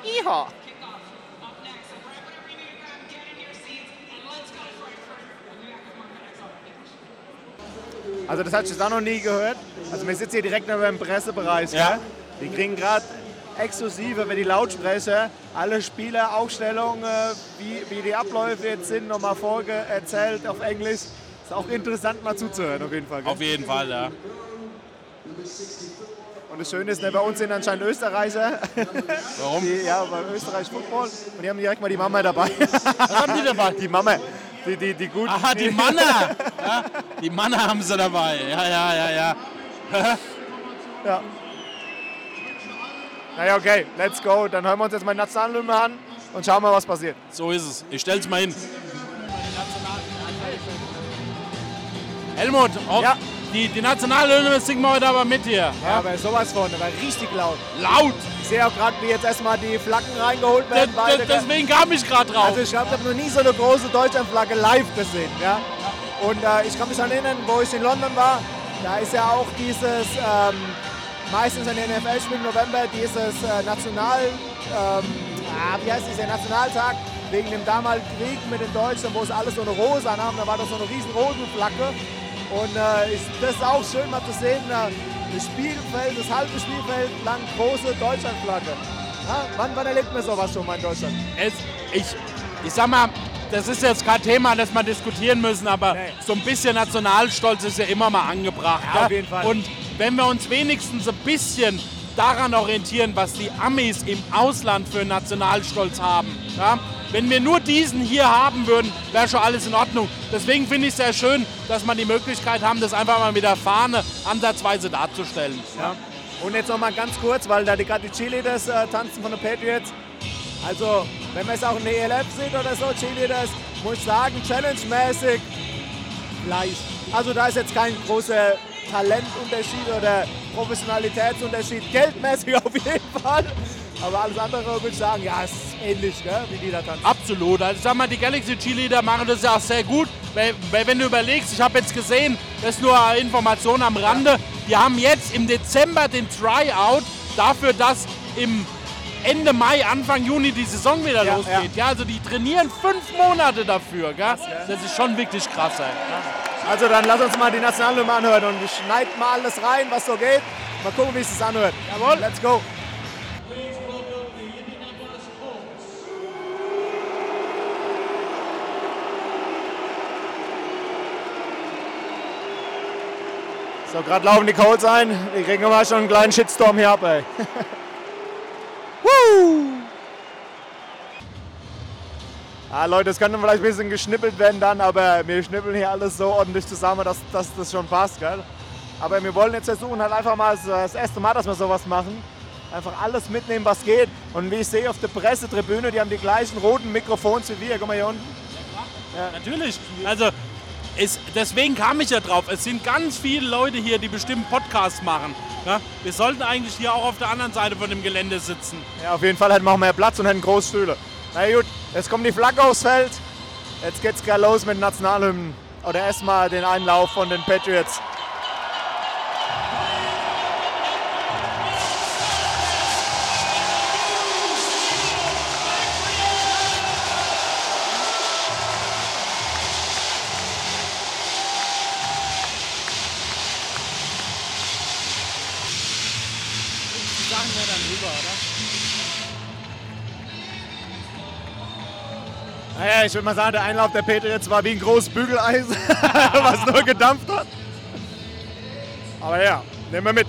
Iha. Also das hatte ich jetzt auch noch nie gehört. Also wir sitzen hier direkt neben dem Pressebereich. Ja. Die kriegen gerade exklusiv über die Lautsprecher alle Spieleraufstellungen, äh, wie, wie die Abläufe jetzt sind, nochmal vorgeerzählt auf Englisch. Ist auch interessant mal zuzuhören auf jeden Fall. Gell? Auf jeden Fall, ja. Und das Schöne ist, ne, bei uns sind anscheinend Österreicher. Warum? Die, ja, bei Österreich Football. Und die haben direkt mal die Mama dabei. Was haben die dabei? Die Mama. Die, die, die gut. Aha, die Manner. Ja, die Manner haben sie dabei. Ja, ja, ja, ja. Ja. Naja, okay, let's go. Dann hören wir uns jetzt mal die Nationalhymne an und schauen mal, was passiert. So ist es. Ich stell's mal hin. Helmut, Ja. Die, die Nationalhymne singen wir heute aber mit hier. Ja, aber sowas von, aber richtig laut. Laut. Ich sehe auch gerade, wie jetzt erstmal die Flaggen reingeholt werden. beide. deswegen kam ich gerade drauf. Also ich habe noch nie so eine große Deutschlandflagge live gesehen. Ja? Und äh, ich kann mich erinnern, wo ich in London war, da ist ja auch dieses, ähm, meistens in den NFL-Spielen im November, dieses äh, National, ähm, ah, wie heißt dieser Nationaltag, wegen dem damaligen Krieg mit den Deutschen, wo es alles so eine Rose anhaben, da war das so eine riesen Rosenflagge. Und äh, ich, das ist auch schön mal zu sehen, äh, das Spielfeld, das halbe Spielfeld lang große Deutschlandflagge. Ja, wann, wann erlebt man sowas schon mal in Deutschland? es, ich, ich sag mal, das ist jetzt kein Thema, das wir diskutieren müssen, aber Nee. so ein bisschen Nationalstolz ist ja immer mal angebracht. Ja, gell? auf jeden Fall. Und wenn wir uns wenigstens ein bisschen daran orientieren, was die Amis im Ausland für Nationalstolz haben, ja? wenn wir nur diesen hier haben würden, wäre schon alles in Ordnung. Deswegen finde ich es sehr schön, dass man die Möglichkeit haben, das einfach mal mit der Fahne ansatzweise darzustellen. Ja. Und jetzt noch mal ganz kurz, weil da die gerade die Cheerleaders äh, tanzen von den Patriots. Also, wenn man es auch in der ELF sieht oder so, Cheerleaders, muss ich sagen, challenge-mäßig gleich. Also da ist jetzt kein großer Talentunterschied oder Professionalitätsunterschied. Geldmäßig auf jeden Fall. Aber alles andere würde ich sagen, ja, es ist ähnlich, gell, wie die da tanzen. Absolut. Also ich sag mal, die Galaxy Cheerleader machen das ja auch sehr gut. Weil, weil wenn du überlegst, ich habe jetzt gesehen, das ist nur Information am Rande, die haben jetzt im Dezember den Tryout dafür, dass im Ende Mai, Anfang Juni die Saison wieder Ja, losgeht. Ja. also die trainieren fünf Monate dafür. Gell? Das ist schon wirklich krass. Ey. Also dann lass uns mal die Nationalnummer anhören und ich schneid mal alles rein, was so geht. Mal gucken, wie es sich anhört. Jawohl. Let's go. So, gerade laufen die Colts ein. Wir kriegen immer schon einen kleinen Shitstorm hier ab, ey. Woo! Ah, Leute, es könnte vielleicht ein bisschen geschnippelt werden dann, aber wir schnippeln hier alles so ordentlich zusammen, dass, dass das schon passt, gell? Aber wir wollen jetzt versuchen, halt einfach mal das erste Mal, dass wir sowas machen. Einfach alles mitnehmen, was geht. Und wie ich sehe auf der Pressetribüne, die haben die gleichen roten Mikrofons wie wir. Guck mal hier unten. Natürlich. Also es, deswegen kam ich ja drauf. Es sind ganz viele Leute hier, die bestimmt Podcasts machen. Ja? Wir sollten eigentlich hier auch auf der anderen Seite von dem Gelände sitzen. Ja, auf jeden Fall hätten wir auch mehr Platz und hätten Großstühle. Na gut, jetzt kommt die Flagge aufs Feld. Jetzt geht's gleich los mit Nationalhymnen. Oder erstmal den Einlauf von den Patriots. Ich würde mal sagen, der Einlauf der Patriots war wie ein großes Bügeleisen, was nur gedampft hat. Aber ja, nehmen wir mit.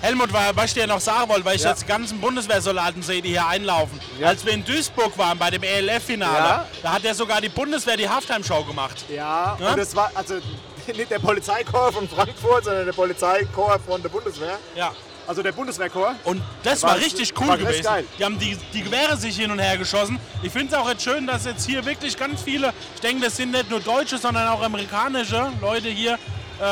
Helmut, wa- was ich dir noch sagen wollte, weil ich Ja. jetzt die ganzen Bundeswehrsoldaten sehe, die hier einlaufen. Ja. Als wir in Duisburg waren bei dem ELF-Finale, Ja. da hat ja sogar die Bundeswehr die Halftime-Show gemacht. Ja, Ja? und das war also nicht der Polizeikorps von Frankfurt, sondern der Polizeikorps von der Bundeswehr. Ja. Also der Bundeswehrkorps. Und das War war, richtig cool war gewesen. geil. Die haben die, die Gewehre sich hin und her geschossen. Ich finde es auch jetzt schön, dass jetzt hier wirklich ganz viele, ich denke, das sind nicht nur deutsche, sondern auch amerikanische Leute hier äh,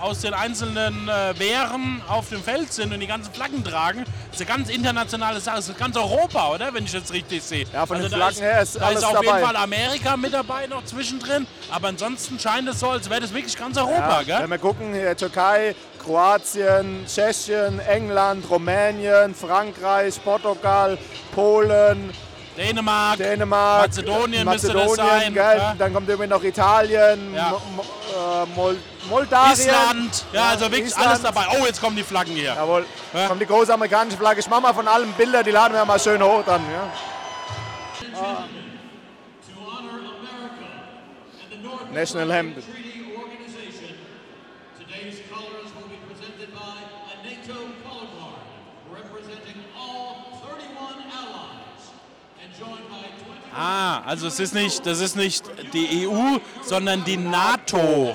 aus den einzelnen äh, Wehren auf dem Feld sind und die ganzen Flaggen tragen. Das ist eine ganz internationale Sache. Das ist ganz Europa, oder? Wenn ich das richtig sehe. Ja, von den da Flaggen ist, her ist Da alles ist auf dabei. jeden Fall Amerika mit dabei noch zwischendrin. Aber ansonsten scheint es so, als wäre das wirklich ganz Europa, Ja, gell? wenn wir gucken, hier Türkei, Kroatien, Tschechien, England, Rumänien, Frankreich, Portugal, Polen, Dänemark, Dänemark, Mazedonien, Mazedonien müsste das sein. ja. Dann kommt irgendwie noch Italien, Ja. Äh, Mol Moldawien. Island, ja, also wirklich Island. alles dabei. Oh, jetzt kommen die Flaggen hier. Jawohl. Ja. Kommt die große amerikanische Flagge. Ich mach mal von allen Bilder, die laden wir mal schön hoch dann. Ja. National Hemd. Also es ist nicht, das ist nicht die EU, sondern die NATO.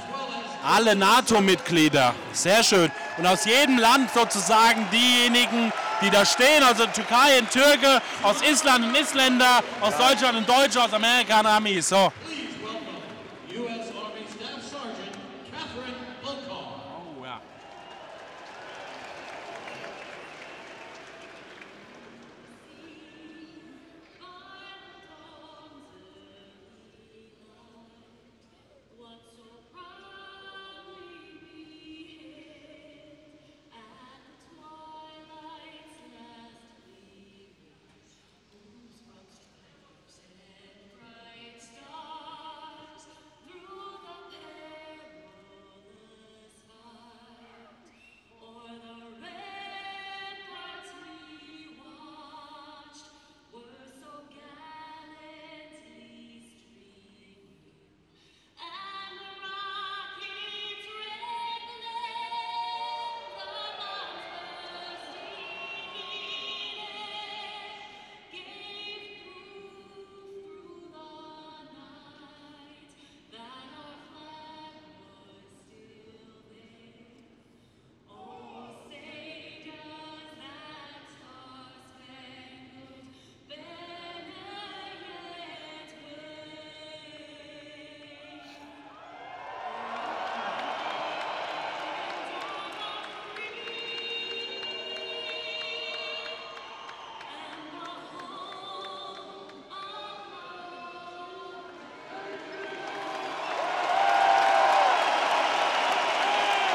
Alle NATO-Mitglieder. Sehr schön. Und aus jedem Land sozusagen diejenigen, die da stehen, also Türkei ein Türke, aus Island ein Isländer, aus Deutschland ein Deutscher, aus Amerika ein Amis. So.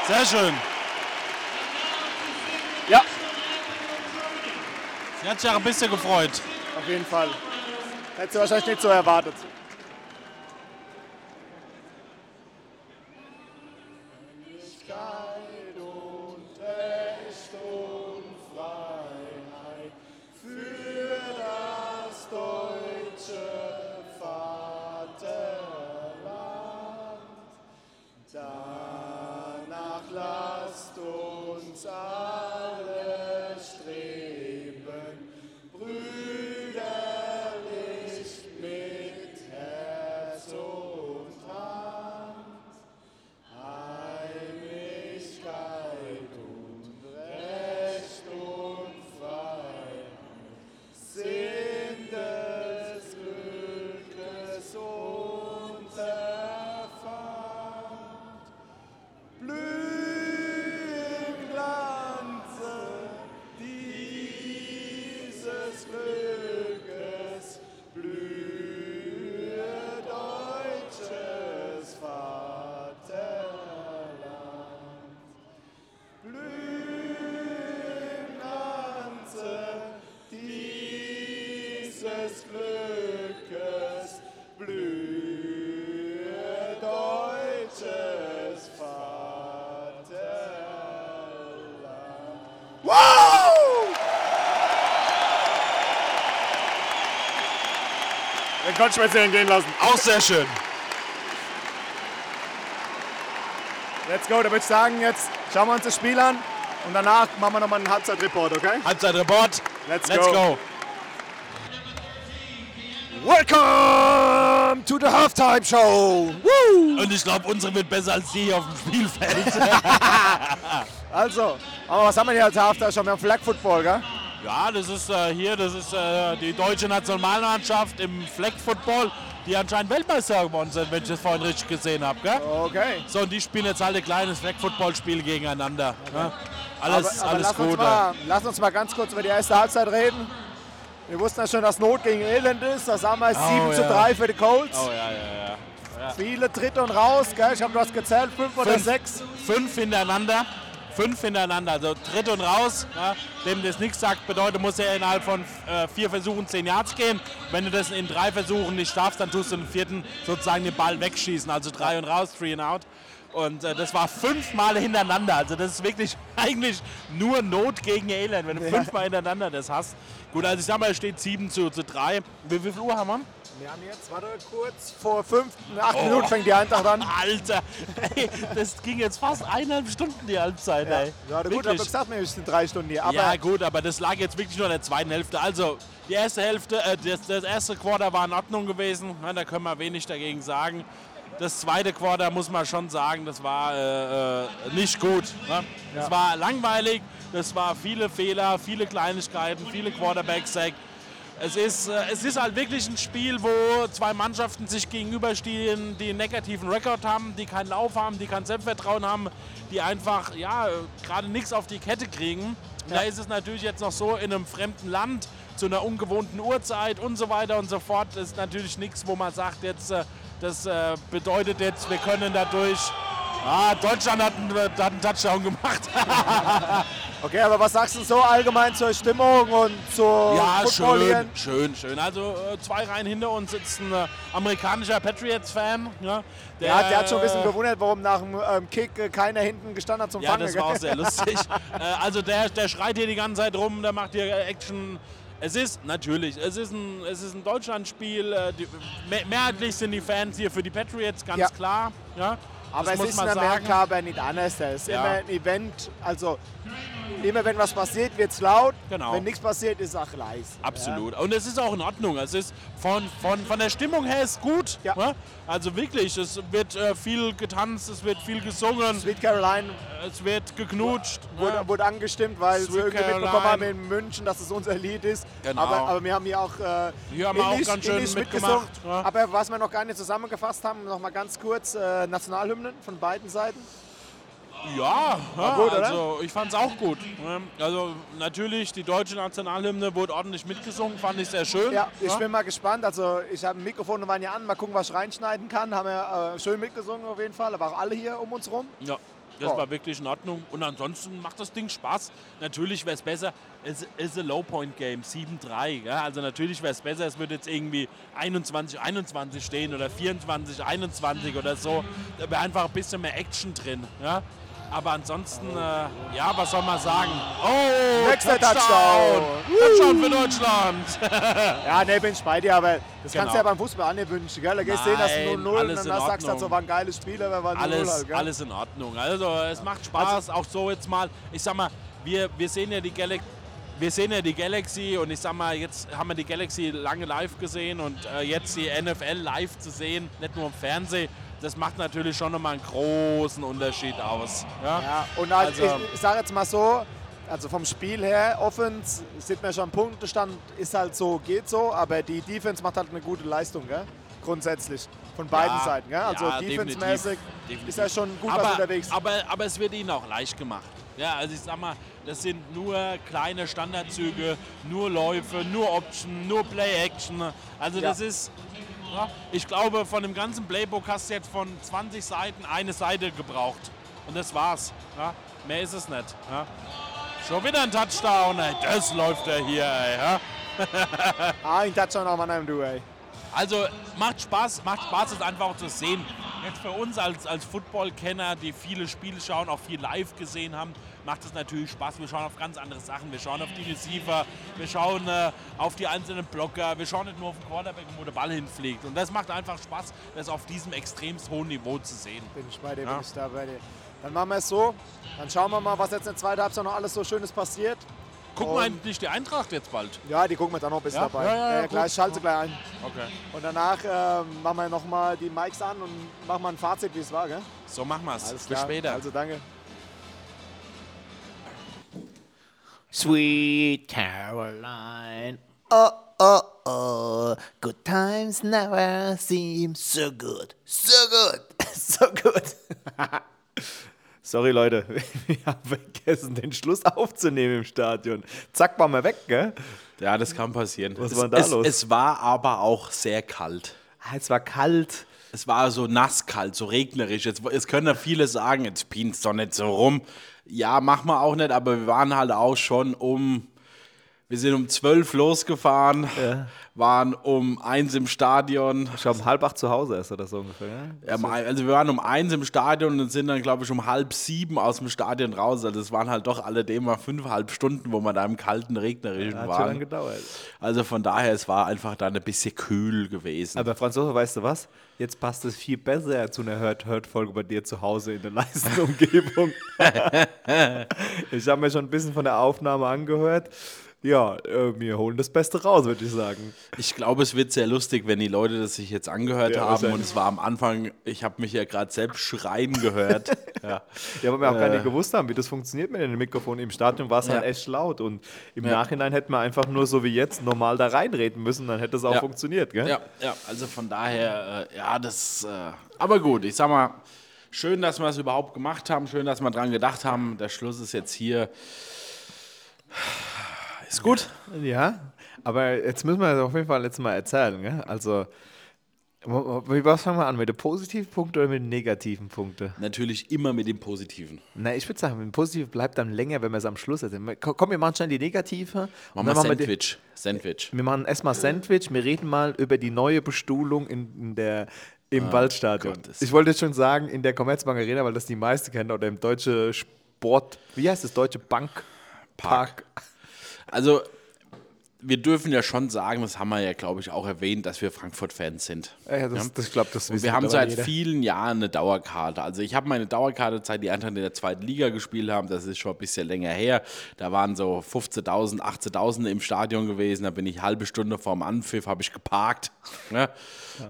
Sehr schön. Ja. Sie hat sich auch ein bisschen gefreut. Auf jeden Fall. Hätte sie wahrscheinlich nicht so erwartet. Jetzt nicht entgehen lassen. Auch sehr schön. Let's go, da würde ich sagen, jetzt schauen wir uns das Spiel an und danach machen wir nochmal einen Halbzeitreport, okay? Halbzeitreport. Let's, Let's go. go. Welcome to the Halftime Show. Woo! Und ich glaube, unsere wird besser als die hier auf dem Spielfeld. Also, aber was haben wir hier als Halftime Show? Wir haben Flag Football, gell? Ja, das ist äh, hier, das ist äh, die deutsche Nationalmannschaft im Flag Football, die anscheinend Weltmeister geworden sind, wenn ich das vorhin richtig gesehen habe. Okay. So, und die spielen jetzt halt ein kleines Flag Football Spiel gegeneinander. Ja? Alles, aber, aber alles lass, uns gut. mal, lass uns mal ganz kurz über die erste Halbzeit reden. Wir wussten ja schon, dass Not gegen Elend ist. Das haben wir 7 zu ja. 3 für die Colts. Oh ja, ja, ja. Viele Tritt und raus, gell? Ich habe du hast gezählt, 5 oder Fünf. 6. Fünf hintereinander. Fünf hintereinander, also dritt und raus. Ja, dem das nichts sagt, bedeutet, muss er innerhalb von äh, vier Versuchen zehn Yards gehen. Wenn du das in drei Versuchen nicht schaffst, dann tust du im vierten sozusagen den Ball wegschießen. Also drei und raus, three and out. Und äh, das war fünfmal hintereinander. Also das ist wirklich eigentlich nur Not gegen Elend, wenn du fünfmal hintereinander das hast. Gut, also ich sag mal, es steht 7 zu, zu 3. Wie, wie viel Uhr haben wir? Wir haben jetzt, warte, kurz vor 5, 8 Oh. Minuten fängt die Eintracht an. Alter, ey, das ging jetzt fast eineinhalb Stunden die Halbzeit, Ja, ey. ja gut, aber gesagt, wir sind drei Stunden hier. Aber ja gut, aber das lag jetzt wirklich nur in der zweiten Hälfte. Also die erste Hälfte, äh, das, das erste Quarter war in Ordnung gewesen. Ja, da können wir wenig dagegen sagen. Das zweite Quarter muss man schon sagen, das war äh, äh, nicht gut. Ne? Das war langweilig, das war viele Fehler, viele Kleinigkeiten, viele Quarterback-Sack. Es ist, äh, es ist halt wirklich ein Spiel, wo zwei Mannschaften sich gegenüberstehen, die einen negativen Rekord haben, die keinen Lauf haben, die kein Selbstvertrauen haben, die einfach ja, gerade nichts auf die Kette kriegen. Da ist es natürlich jetzt noch so in einem fremden Land zu einer ungewohnten Uhrzeit und so weiter und so fort. Das ist natürlich nichts, wo man sagt, jetzt, äh, das äh, bedeutet jetzt, wir können dadurch. Ah, Deutschland hat einen, hat einen Touchdown gemacht. okay, aber was sagst du so allgemein zur Stimmung und zur Ja, schön, schön, schön. Also äh, zwei Reihen hinter uns sitzt ein äh, amerikanischer Patriots-Fan. Ja, der, Ja, der hat schon ein bisschen gewundert, warum nach dem ähm, Kick äh, keiner hinten gestanden hat zum Ja, Fangen. das war auch sehr lustig. äh, also der, der schreit hier die ganze Zeit rum, der macht hier äh, Action. Es ist natürlich, es ist ein, es ist ein Deutschlandspiel. Äh, die, mehr, mehrheitlich sind die Fans hier für die Patriots, ganz Ja. klar. Ja, Aber es muss ist in Amerika sagen. aber nicht anders. Es ist Ja. immer ein Event. Also immer wenn was passiert, wird es laut. Genau. Wenn nichts passiert, ist es auch leise. Absolut. Und es ist auch in Ordnung. Es ist von, von, von der Stimmung her ist gut. Ja. ne? Also wirklich, es wird äh, viel getanzt, es wird viel gesungen, Sweet Caroline es wird geknutscht. wurde, ne? wurde angestimmt, weil sie Sweet irgendwie mitbekommen Caroline. haben in München, dass es unser Lied ist. Genau. Aber, aber wir haben hier auch, äh, Hier haben wir auch ganz schön mitgesungen. ja. Aber was wir noch gar nicht zusammengefasst haben, noch mal ganz kurz äh, Nationalhymnen von beiden Seiten. Ja, ja gut, oder? also ich fand es auch gut. ne? Also natürlich, die deutsche Nationalhymne wurde ordentlich mitgesungen, fand ich sehr schön. Ja, ich bin mal gespannt. Also ich habe ein Mikrofon waren ja an, mal gucken, was ich reinschneiden kann. Haben wir äh, schön mitgesungen auf jeden Fall, aber auch alle hier um uns rum. ja. Das Ja. war wirklich in Ordnung. Und ansonsten macht das Ding Spaß. Natürlich wäre es besser, es ist ein Low-Point-Game, 7-3. Ja? Also natürlich wäre es besser, es würde jetzt irgendwie 21, 21 stehen oder 24, 21 oder so. Da wäre einfach ein bisschen mehr Action drin. Ja? Aber ansonsten, äh, ja, was soll man sagen? Oh, Nächster Touchdown! Touchdown für Deutschland! Ja, ne, bin ich bei dir, aber das Genau. kannst du ja beim Fußball auch nicht wünschen, gell? Da gehst du du Nein, 0-0 und alles dann in sagst du halt Ordnung. so, war ein geiles Spiel, aber war 0-0 alles, halt, alles in Ordnung. Also es macht Spaß, auch so jetzt mal. Ich sag mal, wir, wir sehen ja die Galaxy. Wir sehen ja die Galaxy und ich sag mal, jetzt haben wir die Galaxy lange live gesehen und äh, jetzt die NFL live zu sehen, nicht nur im Fernsehen, das macht natürlich schon nochmal einen großen Unterschied aus. Ja? Ja, und halt, Also- ich, ich sage jetzt mal so, also vom Spiel her, Offense, sieht man schon, Punktestand ist halt so, geht so, aber die Defense macht halt eine gute Leistung, gell? grundsätzlich. Von beiden Ja, Seiten. Gell? Also ja, defense-mäßig ist er schon gut aber, was unterwegs. Aber, aber es wird ihnen auch leicht gemacht. Ja, also ich sag mal, das sind nur kleine Standardzüge, nur Läufe, nur Option, nur Play-Action. Also Ja. das ist, ja, ich glaube, von dem ganzen Playbook hast du jetzt von 20 Seiten eine Seite gebraucht. Und das war's. Ja? Mehr ist es nicht. Ja? Schon wieder ein Touchdown, ey. das läuft er hier. Ey, ja? ah, ein Touchdown auf einem Du, ey. Also macht Spaß, macht Spaß, es einfach auch zu sehen. Jetzt für uns als, als Football-Kenner, die viele Spiele schauen, auch viel live gesehen haben, macht es natürlich Spaß. Wir schauen auf ganz andere Sachen. Wir schauen auf die Receiver, wir schauen äh, auf die einzelnen Blocker, wir schauen nicht nur auf den Quarterback, wo der Ball hinfliegt. Und das macht einfach Spaß, das auf diesem extremst hohen Niveau zu sehen. Bin ich bei dir, Ja. bin ich da bei dir. Dann machen wir es so. Dann schauen wir mal, was jetzt in der zweiten Halbzeit noch alles so Schönes passiert. Gucken wir eigentlich die Eintracht jetzt bald? Ja, die gucken wir dann noch ein bisschen Ja? dabei. Ja, ja, ja, Äh, gleich schalte gleich ein. Okay. Und danach ähm, machen wir nochmal die Mics an und machen mal ein Fazit, wie es war. Gell? So machen wir es. Bis später. Also danke. Sweet Caroline. Oh, oh, oh. Good times never seem so good. So good. So good. Sorry Leute, wir haben vergessen, den Schluss aufzunehmen im Stadion. Zack, waren wir weg, gell? Ja, das kann passieren. Was es, war da es, los? Es war aber auch sehr kalt. Ah, Es war kalt. Es war so nasskalt, so regnerisch. Jetzt, jetzt können ja viele sagen, jetzt pinst doch nicht so rum. Ja, machen wir auch nicht, aber wir waren halt auch schon um. Wir sind um 12 losgefahren, waren um eins im Stadion. Ich glaube, um halb acht zu Hause ist oder so ungefähr. Ja, also wir waren um eins im Stadion und sind dann, glaube ich, um halb sieben aus dem Stadion raus. Also es waren halt doch alledem mal fünfeinhalb Stunden, wo wir da im kalten, regnerischen Hat schon lange waren. gedauert. Also von daher, es war einfach dann ein bisschen kühl gewesen. Aber Franzose, weißt du was? Jetzt passt es viel besser zu einer Hört-Hört-Folge bei dir zu Hause in der leisten Umgebung. ich habe mir schon ein bisschen von der Aufnahme angehört. Ja, äh, wir holen das Beste raus, würde ich sagen. Ich glaube, es wird sehr lustig, wenn die Leute das sich jetzt angehört Ja, haben. Und es war am Anfang, ich habe mich ja gerade selbst schreien gehört. ja. Ja, weil wir auch gar nicht gewusst haben, wie das funktioniert mit dem Mikrofon. Im Stadion war es halt Ja. echt laut und im Ja. Nachhinein hätten wir einfach nur so wie jetzt normal da reinreden müssen, dann hätte es auch funktioniert, gell? ja, ja, also von daher, äh, ja, das. Äh, aber gut, ich sag mal, schön, dass wir es überhaupt gemacht haben. Schön, dass wir dran gedacht haben. Der Schluss ist jetzt hier. Ist gut. Ja, aber jetzt müssen wir auf jeden Fall jetzt mal erzählen, gell? Also, was fangen wir an? Mit den positiven Punkten oder mit den negativen Punkten? Natürlich immer mit dem Positiven. Na, ich würde sagen, mit dem Positiven bleibt dann länger, wenn wir es am Schluss erzählen. Komm, wir machen schnell die negative. Machen wir dann wir Sandwich. Sandwich. Wir machen erstmal Sandwich, wir reden mal über die neue Bestuhlung in, in der, im Waldstadion. Gottes Ich wollte jetzt schon sagen, in der Commerzbank Arena, weil das die meisten kennen, oder im Deutsche Sport, wie heißt das, Deutsche Bank Park. Also, wir dürfen ja schon sagen, das haben wir ja, glaube ich, auch erwähnt, dass wir Frankfurt-Fans sind. Ja, das, das, ich glaube, das Und wissen wir haben seit jeder. vielen Jahren eine Dauerkarte. Also ich habe meine Dauerkarte, seit die Eintracht in der zweiten Liga gespielt haben, das ist schon ein bisschen länger her. Da waren so 15.000, 18.000 im Stadion gewesen. Da bin ich halbe Stunde vorm Anpfiff, habe ich geparkt, ne?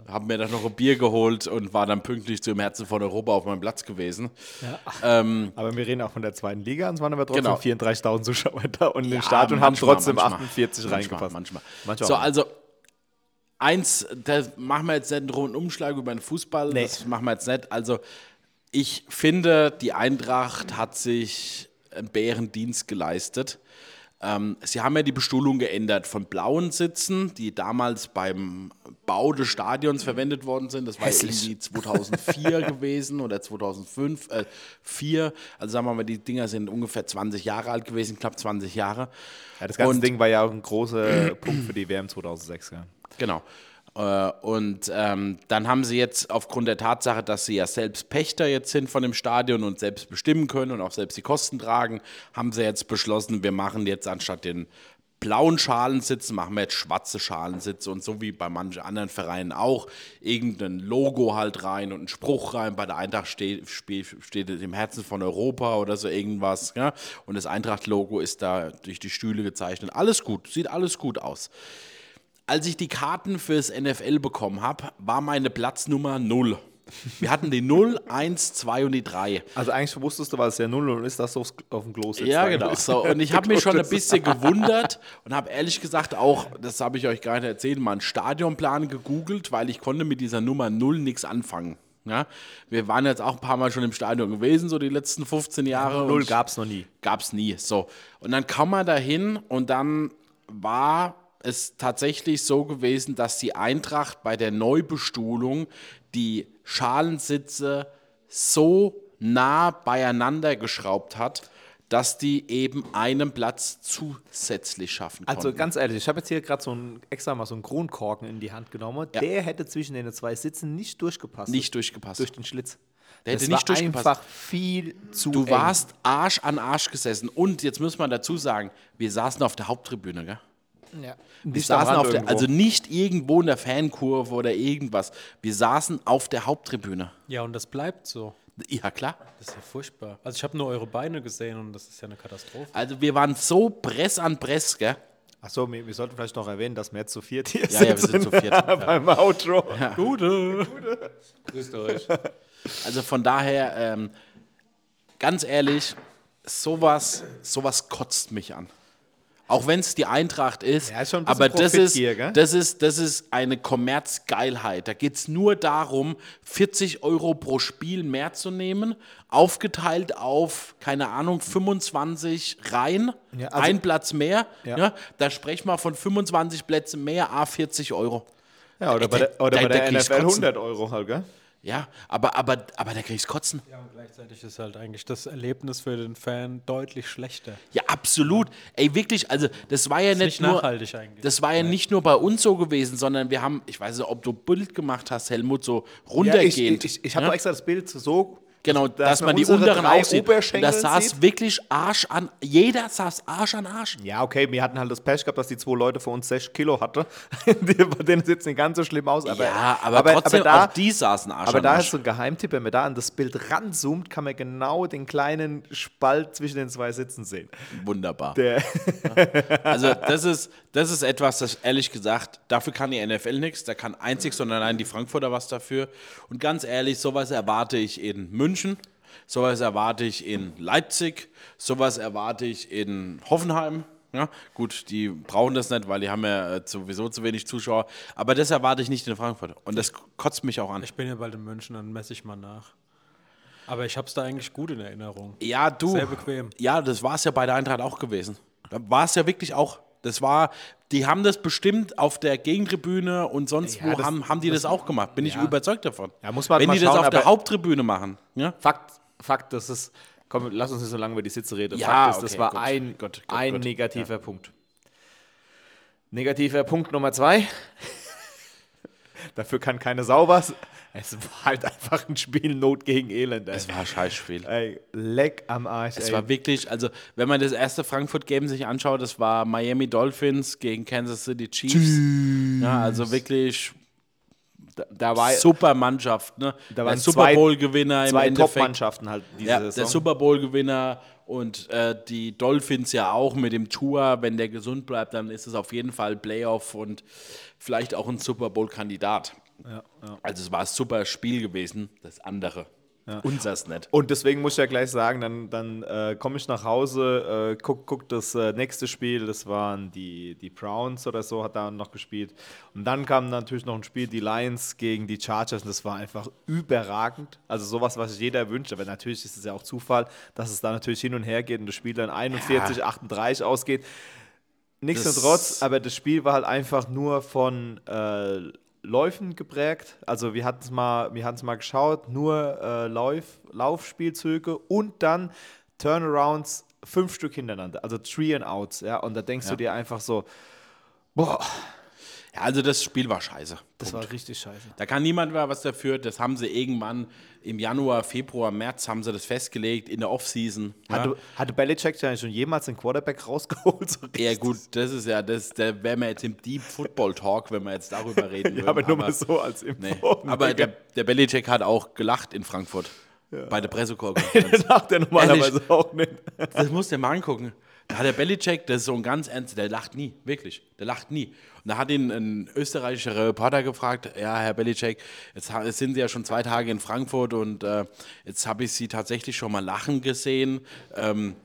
Habe mir dann noch ein Bier geholt und war dann pünktlich zum Herzen von Europa auf meinem Platz gewesen. Aber wir reden auch von der zweiten Liga, und es waren aber trotzdem Genau. 34.000 Zuschauer da und im Ja, Stadion haben trotzdem manchmal. 48 Manchmal, reingepasst. Manchmal. Manchmal so, also eins, da machen wir jetzt nicht einen rohen Umschlag über den Fußball, Nee. das machen wir jetzt nicht. Also ich finde, die Eintracht hat sich einen Bärendienst geleistet. Ähm, sie haben ja die Bestuhlung geändert von blauen Sitzen, die damals beim Bau des Stadions verwendet worden sind. Das war irgendwie 2004 gewesen oder 2005, äh, 4. Also sagen wir mal, die Dinger sind ungefähr 20 Jahre alt gewesen, knapp 20 Jahre. Ja, das ganze Und- Ding war ja auch ein großer Punkt für die WM 2006. Ja. Genau. Äh, Und ähm, dann haben sie jetzt aufgrund der Tatsache, dass sie ja selbst Pächter jetzt sind von dem Stadion und selbst bestimmen können und auch selbst die Kosten tragen, haben sie jetzt beschlossen, wir machen jetzt anstatt den blauen Schalensitz, machen wir jetzt schwarze Schalensitze und so wie bei manchen anderen Vereinen auch, irgendein Logo halt rein und einen Spruch rein. Bei der Eintracht steht, steht im Herzen von Europa oder so irgendwas. Ja? Und das Eintracht-Logo ist da durch die Stühle gezeichnet. Alles gut, sieht alles gut aus. Als ich die Karten fürs NFL bekommen habe, war meine Platznummer 0. Wir hatten die 0, 1, 2 und die 3. Also eigentlich wusstest du, weil es ja 0 und ist, dass du aufs- auf dem Klo sitzt. Ja, genau. So, und ich habe mich schon ein bisschen gewundert und habe ehrlich gesagt auch, das habe ich euch gar nicht erzählt, mal einen Stadionplan gegoogelt, weil ich konnte mit dieser Nummer 0 nichts anfangen. Ja, wir waren jetzt auch ein paar Mal schon im Stadion gewesen, so die letzten 15 Jahre. Null gab es noch nie. gab es nie. So. Und dann kam man dahin und dann war es tatsächlich so gewesen, dass die Eintracht bei der Neubestuhlung die Schalensitze so nah beieinander geschraubt hat, dass die eben einen Platz zusätzlich schaffen konnten. Also ganz ehrlich, ich habe jetzt hier gerade so ein extra mal so einen Kronkorken in die Hand genommen. Ja. Der hätte zwischen den zwei Sitzen nicht durchgepasst. nicht durchgepasst. durch den Schlitz. Der hätte das nicht war durchgepasst. einfach viel zu du eng. warst Arsch an Arsch gesessen. Und jetzt muss man dazu sagen, wir saßen auf der Haupttribüne, gell? Ja. Wir Nicht saßen auf der, also nicht irgendwo in der Fankurve oder irgendwas. Wir saßen auf der Haupttribüne. Ja, und das bleibt so. Ja, klar. Das ist ja furchtbar. Also ich habe nur eure Beine gesehen und das ist ja eine Katastrophe. Also wir waren so Press an Press, gell? Achso, wir, wir sollten vielleicht noch erwähnen, dass wir jetzt zu viert hier Ja, ja, wir sind zu viert. beim Outro. Gute. Grüßt euch. Also von daher, ähm, ganz ehrlich, sowas, sowas kotzt mich an. Auch wenn es die Eintracht ist, Ja, ist aber das ist, hier, das, ist, das ist eine Kommerzgeilheit. Da geht es nur darum, 40 Euro pro Spiel mehr zu nehmen, aufgeteilt auf, keine Ahnung, 25 Reihen, Ja, also- ein Platz mehr. Ja. Ja. da sprechen wir von 25 Plätzen mehr, a 40 Euro. Ja, oder bei Da- der, oder da- bei da der ich's NFL Kotzen. 100 Euro halt, gell? Ja, aber, aber, aber da kriegst Kotzen. Ja, und gleichzeitig ist halt eigentlich das Erlebnis für den Fan deutlich schlechter. Ja, absolut. Ey, wirklich, also das war ja nicht, nicht nur eigentlich. Das war ja nicht nur bei uns so gewesen, sondern wir haben, ich weiß nicht, ob du ein Bild gemacht hast, Helmut, so Ja, ich runtergehend. ich, ich habe ja? doch extra das Bild so. Genau, dass, man die unteren. Und Oberschenkel das saß sieht. wirklich Arsch an, jeder saß Arsch an Arsch. Ja, okay, wir hatten halt das Pech gehabt, dass die zwei Leute vor uns 6 Kilo hatten. bei denen sieht es nicht ganz so schlimm aus. Aber, ja, aber, trotzdem, da, auch die saßen Arsch aber an da Arsch. ist so ein Geheimtipp, wenn man da an das Bild ranzoomt, kann man genau den kleinen Spalt zwischen den zwei Sitzen sehen. Wunderbar. Der, Also das ist, das ist etwas, das ehrlich gesagt, dafür kann die NFL nichts, da kann einzig und allein die Frankfurter was dafür. Und ganz ehrlich, sowas erwarte ich in München, sowas erwarte ich in Leipzig, sowas erwarte ich in Hoffenheim. Ja, gut, die brauchen das nicht, weil die haben ja äh, sowieso zu wenig Zuschauer. Aber das erwarte ich nicht in Frankfurt. Und das kotzt mich auch an. Ich bin ja bald in München, dann messe ich mal nach. Aber ich habe es da eigentlich gut in Erinnerung. Ja, du. Sehr bequem. Ja, das war es ja bei der Eintracht auch gewesen. Da war es ja wirklich auch. Das war, die haben das bestimmt auf der Gegentribüne und sonst Ja, wo das- haben, haben die das, auch gemacht. Bin ich überzeugt davon. Ja, muss man Wenn die das schauen, auf der Haupttribüne machen. Ja? Fakt, Fakt, das ist. Komm, lass uns nicht so lange über die Sitze reden. Ja, Fakt ist, das okay, war gut, ein, gut, gut, ein negativer Punkt. Negativer Punkt Nummer zwei. Dafür kann keine Sau was. Es war halt einfach ein Spiel Not gegen Elend. Ey. Es war ein Scheißspiel. Ey, leck am Arsch. Es ey. war wirklich, also wenn man das erste Frankfurt-Game sich anschaut, das war Miami Dolphins gegen Kansas City Chiefs. Ja, also wirklich da, da war super Mannschaft. Ne? Da der waren Super zwei- Bowl-Gewinner im zwei Endeffekt. Top-Mannschaften halt diese Ja, Saison. der Super Bowl-Gewinner und äh, die Dolphins ja auch mit dem Tour. Wenn der gesund bleibt, dann ist es auf jeden Fall Playoff und vielleicht auch ein Super Bowl-Kandidat. Also es war ein super Spiel gewesen, das andere. Unsers nicht. Und deswegen muss ich ja gleich sagen, dann, dann äh, komme ich nach Hause, äh, guck, guck das äh, nächste Spiel, das waren die, die Browns oder so, hat da noch gespielt. Und dann kam natürlich noch ein Spiel, die Lions gegen die Chargers und das war einfach überragend. Also sowas, was sich jeder wünscht, aber natürlich ist es ja auch Zufall, dass es da natürlich hin und her geht und das Spiel dann 41, 38 ausgeht. Nichtsdestotrotz, aber das Spiel war halt einfach nur von äh, Läufen geprägt. Also wir hatten es mal, wir mal geschaut, nur äh, Lauf, Laufspielzüge und dann Turnarounds, fünf Stück hintereinander. Also Three and Outs, ja. Und da denkst du dir einfach so, boah, Ja, also das Spiel war scheiße. das war richtig scheiße. Da kann niemand mehr was dafür. Das haben sie irgendwann im Januar, Februar, März haben sie das festgelegt in der Offseason. Ja. Hatte, hatte Belichick ja schon jemals den Quarterback rausgeholt? So Ja gut, das ist ja, das, da wären wir jetzt im Deep Football Talk, wenn wir jetzt darüber reden würden. Ja, aber nur mal so als Info. Nee. Aber der, der Belichick hat auch gelacht in Frankfurt. Bei der Pressekonferenz. Nach der normalerweise auch nicht. das musst du dir mal angucken. Da hat der Belichick, das ist so ein ganz ernst, der lacht nie, wirklich. Der lacht nie. Und da hat ihn ein österreichischer Reporter gefragt, ja, Herr Belichick, jetzt sind Sie ja schon zwei Tage in Frankfurt und äh, jetzt habe ich Sie tatsächlich schon mal lachen gesehen. Ähm,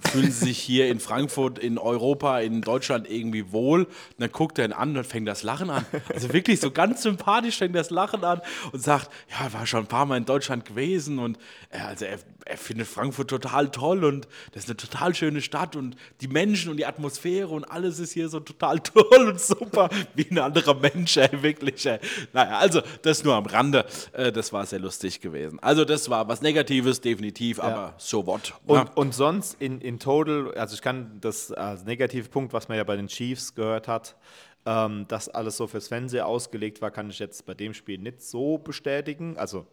fühlen Sie sich hier in Frankfurt, in Europa, in Deutschland irgendwie wohl? Und dann guckt er ihn an und fängt das Lachen an. Also wirklich so ganz sympathisch fängt das Lachen an und sagt, ja, war schon ein paar Mal in Deutschland gewesen und er, also er, er findet Frankfurt total toll und das ist eine total schöne Stadt und die Menschen und die Atmosphäre und alles ist hier so total toll und super, wie ein anderer Mensch, ey, wirklich. Ey. Naja, also das nur am Rande, äh, das war sehr lustig gewesen. Also das war was Negatives, definitiv, aber so what. Und, ja. und sonst in, in total, also ich kann das als Negativpunkt, was man ja bei den Chiefs gehört hat, ähm, dass alles so fürs Fernsehen ausgelegt war, kann ich jetzt bei dem Spiel nicht so bestätigen. Also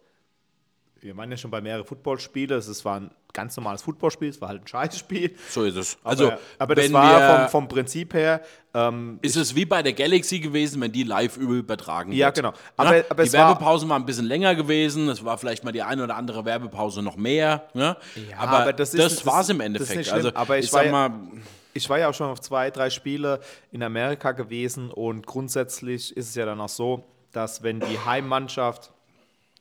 wir waren ja schon bei mehreren Footballspielen, es war ein ganz normales Footballspiel, es war halt ein Scheißspiel. So ist es. Also, aber, aber das war wir- vom, vom Prinzip her, ähm, ist es wie bei der Galaxy gewesen, wenn die live übertragen Ja, wird. genau. Aber, Aber- aber die Werbepausen waren ein bisschen länger gewesen. Es war vielleicht mal die eine oder andere Werbepause noch mehr. Ne? Ja, aber, aber das, das war es im Endeffekt. also, Aber ich ich sag ja- mal, ich war ja auch schon auf zwei, drei Spiele in Amerika gewesen und grundsätzlich ist es ja dann auch so, dass wenn die Heimmannschaft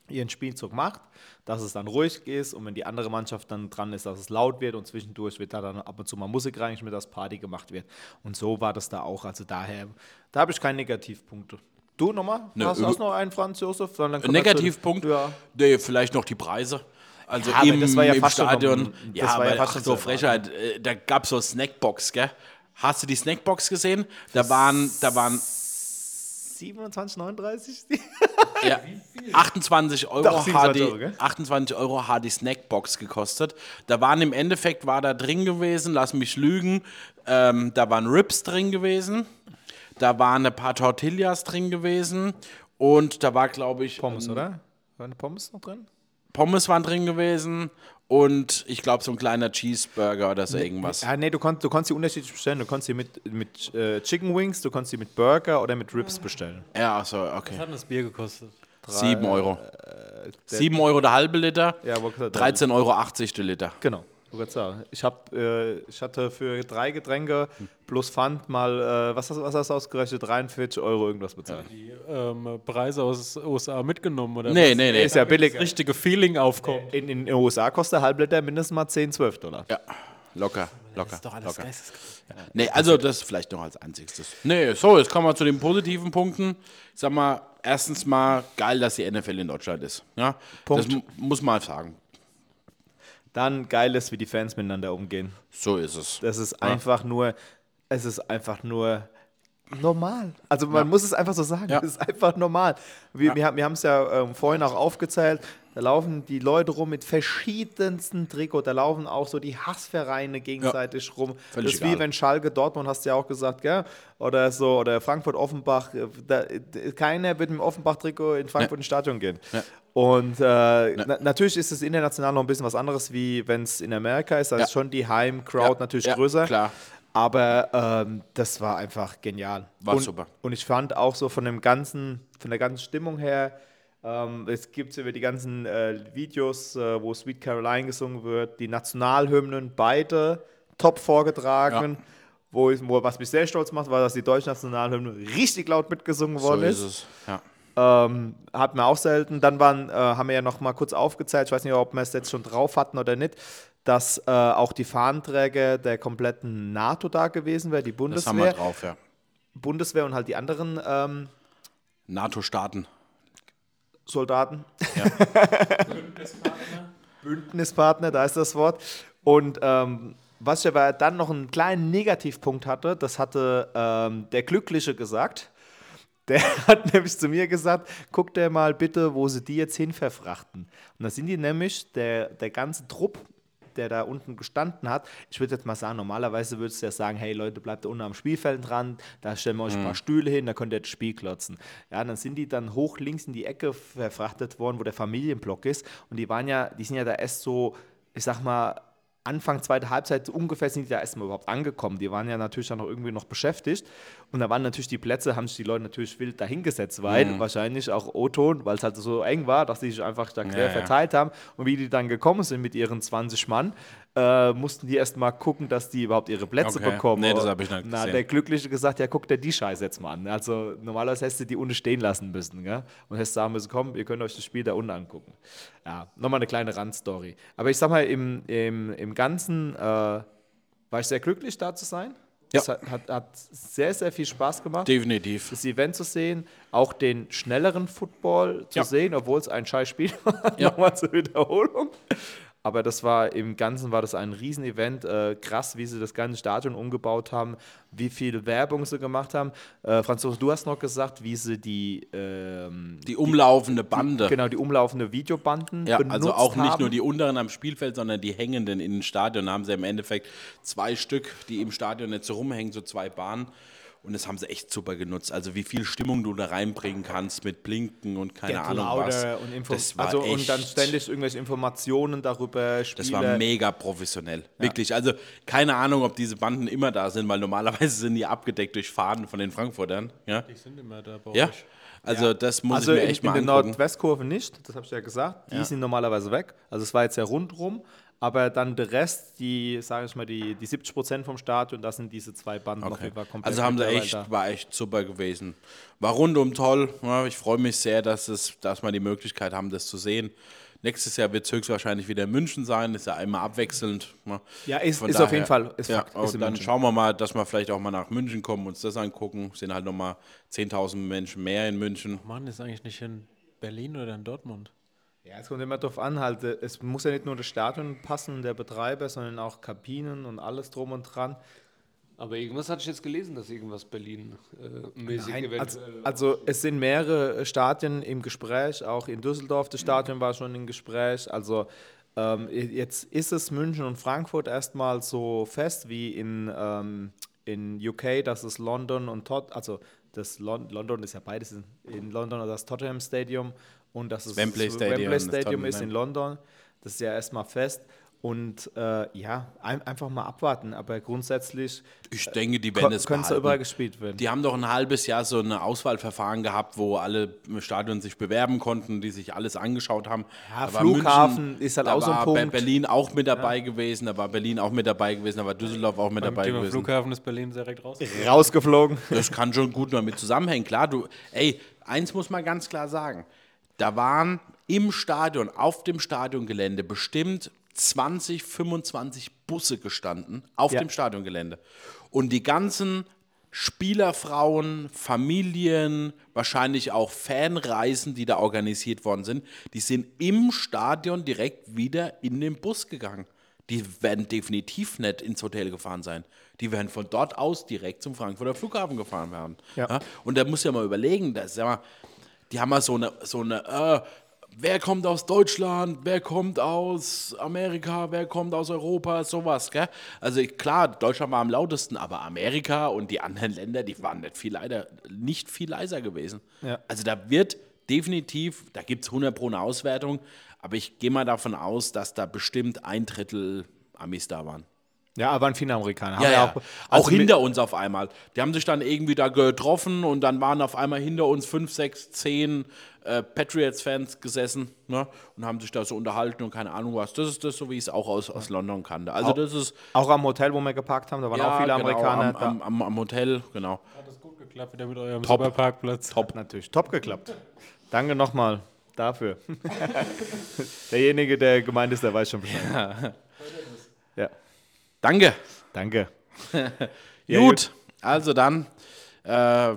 ihren Spielzug macht, dass es dann ruhig ist und wenn die andere Mannschaft dann dran ist, dass es laut wird und zwischendurch wird da dann ab und zu mal Musik reingeschmissen, dass Party gemacht wird. Und so war das da auch. Also daher, da habe ich keine Negativpunkte. Du nochmal? Nö, hast, hast noch einen, Franz Josef? Negativpunkt, Ja. nee, vielleicht noch die Preise. Also Ja, im, das war ja im fast schon Stadion. noch- das ja, war ja fast ach, schon so Frechheit. äh, Da gab es so Snackbox, gell? Hast du die Snackbox gesehen? Da waren, da waren 27,39? Ja, 28 Euro, Doch, 27 HD, Euro, gell? 28 Euro die Snackbox gekostet. Da waren im Endeffekt, war da drin gewesen, lass mich lügen, ähm, da waren Rips drin gewesen, da waren ein paar Tortillas drin gewesen und da war, glaube ich, Pommes, ähm, oder? War eine Pommes noch drin? Pommes waren drin gewesen und ich glaube so ein kleiner Cheeseburger oder so irgendwas. Ja, nee, du konntest, du konntest die unterschiedlich bestellen. Du konntest die mit, mit äh, Chicken Wings, du konntest die mit Burger oder mit Ribs bestellen. Ja, also okay. Was hat denn das Bier gekostet? 7 Euro. 7 Euro der halbe Liter, Ja, wollte gesagt, 13,80 Euro der Liter. Genau. Ich wollte sagen. Ich, hab, äh, ich hatte für drei Getränke plus Pfand mal, äh, was, hast, was hast du ausgerechnet? 43 Euro irgendwas bezahlt. Die ähm, Preise aus USA mitgenommen oder Nee, was? nee, nee. Ist ja billig. Das richtige Feeling aufkommt. In, in den USA kostet der Halbliter mindestens mal 10, 12 Dollar. Ja, locker, locker. Das ist doch alles locker. geisteskrank. Nee, also das vielleicht noch als einziges. Nee, so, jetzt kommen wir zu den positiven Punkten. Ich sag mal, erstens mal geil, dass die NFL in Deutschland ist. Ja, Punkt. das mu- muss man sagen. Dann geil ist, wie die Fans miteinander umgehen. So ist es. Das ist einfach nur, es ist einfach nur normal. Also man muss es einfach so sagen, Ja. es ist einfach normal. Wir, wir, haben- wir haben es ja ähm, vorhin auch aufgezählt, da laufen die Leute rum mit verschiedensten Trikots, da laufen auch so die Hassvereine gegenseitig rum. Völlig das ist wie egal. wenn Schalke, Dortmund, hast du ja auch gesagt, gell? oder so, oder Frankfurt, Offenbach, äh, da, keiner wird mit dem Offenbach-Trikot in Frankfurt ins Stadion gehen. Und äh, na, natürlich ist es international noch ein bisschen was anderes, wie wenn es in Amerika ist, da Ja. ist schon die Heim-Crowd Ja, natürlich ja, größer. klar. Aber ähm, das war einfach genial. War und, super. Und ich fand auch so von dem ganzen, von der ganzen Stimmung her, ähm, es gibt über die ganzen äh, Videos, äh, wo Sweet Caroline gesungen wird, die Nationalhymnen beide top vorgetragen. Wo, ich, wo was mich sehr stolz macht, war, dass die deutsche Nationalhymne richtig laut mitgesungen So worden ist ist. es. Ja. Ähm, hat man auch selten. Dann waren, äh, haben wir ja noch mal kurz aufgezählt, ich weiß nicht, ob wir es jetzt schon drauf hatten oder nicht, dass äh, auch die Fahnenträger der kompletten NATO da gewesen wäre, die Das haben wir Bundeswehr. drauf, ja. Bundeswehr und halt die anderen ähm, NATO-Staaten. Soldaten. Bündnispartner, da ist das Wort. Und ähm, was ich aber dann noch einen kleinen Negativpunkt hatte, das hatte ähm, der Glückliche gesagt. Der hat nämlich zu mir gesagt, guck dir mal bitte, wo sie die jetzt hin verfrachten. Und da sind die nämlich, der, der ganze Trupp, der da unten gestanden hat, ich würde jetzt mal sagen, normalerweise würdest du ja sagen, hey Leute, bleibt da unten am Spielfeldrand, da stellen wir euch ein paar Stühle hin, da könnt ihr das Spiel klotzen. Ja, dann sind die dann hoch links in die Ecke verfrachtet worden, wo der Familienblock ist. Und die waren ja, die sind ja da erst so, ich sag mal, Anfang zweite Halbzeit ungefähr sind die da erstmal überhaupt angekommen. Die waren ja natürlich dann noch irgendwie noch beschäftigt. Und da waren natürlich die Plätze, haben sich die Leute natürlich wild dahingesetzt, weil Mhm. wahrscheinlich auch O-Ton, weil es halt so eng war, dass die sich einfach da quer Ja, ja. verteilt haben. Und wie die dann gekommen sind mit ihren 20 Mann, äh, mussten die erstmal gucken, dass die überhaupt ihre Plätze Okay. bekommen. Nee, das hab ich nicht Na, gesehen. der Glückliche gesagt, ja, guck dir die Scheiße jetzt mal an. Also normalerweise hättest du die unten stehen lassen müssen. Gell? Und hättest sagen müssen, komm, ihr könnt euch das Spiel da unten angucken. Ja, nochmal eine kleine Randstory. Aber ich sag mal, im, im, im Ganzen äh, war ich sehr glücklich, da zu sein. Ja. Es hat, hat, hat sehr, sehr viel Spaß gemacht Definitiv. das Event zu sehen, auch den schnelleren Football zu Ja. sehen, obwohl es ein scheiß Spiel war, Ja. nochmal zur Wiederholung. Aber das war im Ganzen war das ein Riesenevent. Äh, krass, wie sie das ganze Stadion umgebaut haben, wie viel Werbung sie gemacht haben. Äh, Franzose, du hast noch gesagt, wie sie die, ähm, Die umlaufende Bande. genau, die umlaufende Videobanden Ja, also auch nicht haben. nur die unteren am Spielfeld, sondern die hängenden in den Stadion. Da haben sie im Endeffekt zwei Stück, die im Stadion jetzt so rumhängen, so zwei Bahnen. Und das haben sie echt super genutzt. Also wie viel Stimmung du da reinbringen kannst mit Blinken und keine Get Ahnung was. und, Info das war also, echt, und dann ständig irgendwelche Informationen darüber, Spiele. das war mega professionell. Wirklich. Also keine Ahnung, ob diese Banden immer da sind, weil normalerweise sind die abgedeckt durch Faden von den Frankfurtern. Ja, Die sind immer da bei ja. euch. Also das muss Also ich mir in, echt in mal der angucken. Nordwestkurve nicht, das habe ich ja gesagt. Die sind normalerweise weg. Also es war jetzt ja rundrum. Aber dann der Rest, die, sage ich mal, die, die 70 Prozent vom Stadion, das sind diese zwei Banden auf Okay. jeden Fall komplett. Also haben sie echt, da. war echt super gewesen. War rundum toll. Ja, ich freue mich sehr, dass, es, dass wir die Möglichkeit haben, das zu sehen. Nächstes Jahr wird es höchstwahrscheinlich wieder in München sein, ist ja einmal abwechselnd. ne? Ja, ist- ist auf jeden Fall- ist ja, Fakt, ist und dann München. schauen wir mal, dass wir vielleicht auch mal nach München kommen, uns das angucken. Es sind halt nochmal 10.000 Menschen mehr in München. Mann, ist eigentlich nicht in Berlin oder in Dortmund? Ja, es kommt immer darauf an, halt, äh, es muss ja nicht nur das Stadion passen, der Betreiber, sondern auch Kabinen und alles drum und dran. Aber irgendwas hatte ich jetzt gelesen, dass irgendwas Berlin-mäßig also, eventuell. also es sind mehrere Stadien im Gespräch, auch in Düsseldorf, das Stadion war schon im Gespräch. Also ähm, jetzt ist es München und Frankfurt erstmal so fest wie in, ähm, in UK, dass es London und Tot, also das Lon London ist ja beides in, in London das Tottenham Stadium und dass es Wembley das Stadium, Wembley das Stadium ist in London. Das ist ja erstmal fest. Und äh, ja, ein, einfach mal abwarten. Aber grundsätzlich Ich denke, die ko- werden es behalten. überall gespielt werden. Die haben doch ein halbes Jahr so ein Auswahlverfahren gehabt, wo alle im Stadion sich bewerben konnten, die sich alles angeschaut haben. Ja, Da war Flughafen ist halt da auch so ein war Be- Punkt. Berlin auch mit dabei gewesen, da war Berlin auch mit dabei gewesen, da war Düsseldorf auch mit Beim dabei Thema gewesen. Flughafen ist Berlin direkt raus. Rausgeflogen. Das kann schon gut damit zusammenhängen. Klar, du, ey, eins muss man ganz klar sagen. Da waren im Stadion, auf dem Stadiongelände bestimmt 20, 25 Busse gestanden auf Ja. dem Stadiongelände. Und die ganzen Spielerfrauen, Familien, wahrscheinlich auch Fanreisen, die da organisiert worden sind, die sind im Stadion direkt wieder in den Bus gegangen. Die werden definitiv nicht ins Hotel gefahren sein. Die werden von dort aus direkt zum Frankfurter Flughafen gefahren werden. Ja. Und da muss ja mal überlegen, dass, sag mal, die haben mal so eine, so eine äh, wer kommt aus Deutschland, wer kommt aus Amerika, wer kommt aus Europa, sowas, gell? Also klar, Deutschland war am lautesten, aber Amerika und die anderen Länder, die waren nicht viel leider, nicht viel leiser gewesen. Ja. Also da wird definitiv, da gibt es 100 pro eine Auswertung, aber ich gehe mal davon aus, dass da bestimmt ein Drittel Amis da waren. Ja, aber waren viele Amerikaner. Haben Ja, ja. Auch, also mit- hinter uns auf einmal. Die haben sich dann irgendwie da getroffen und dann waren auf einmal hinter uns fünf, sechs, zehn äh, Patriots-Fans gesessen ne? und haben sich da so unterhalten und keine Ahnung was. Das ist das, so wie ich es auch aus, aus London kannte. Also das ist Auch am Hotel, wo wir geparkt haben, da waren auch viele genau, Amerikaner. am, am, am, am Hotel, genau. Hat es gut geklappt wieder mit eurem Top. Superparkplatz. Top natürlich. Top geklappt. Danke nochmal dafür. Derjenige, der gemeint ist, der weiß schon Bescheid. Ja, Danke. danke. Ja, gut. also dann, äh,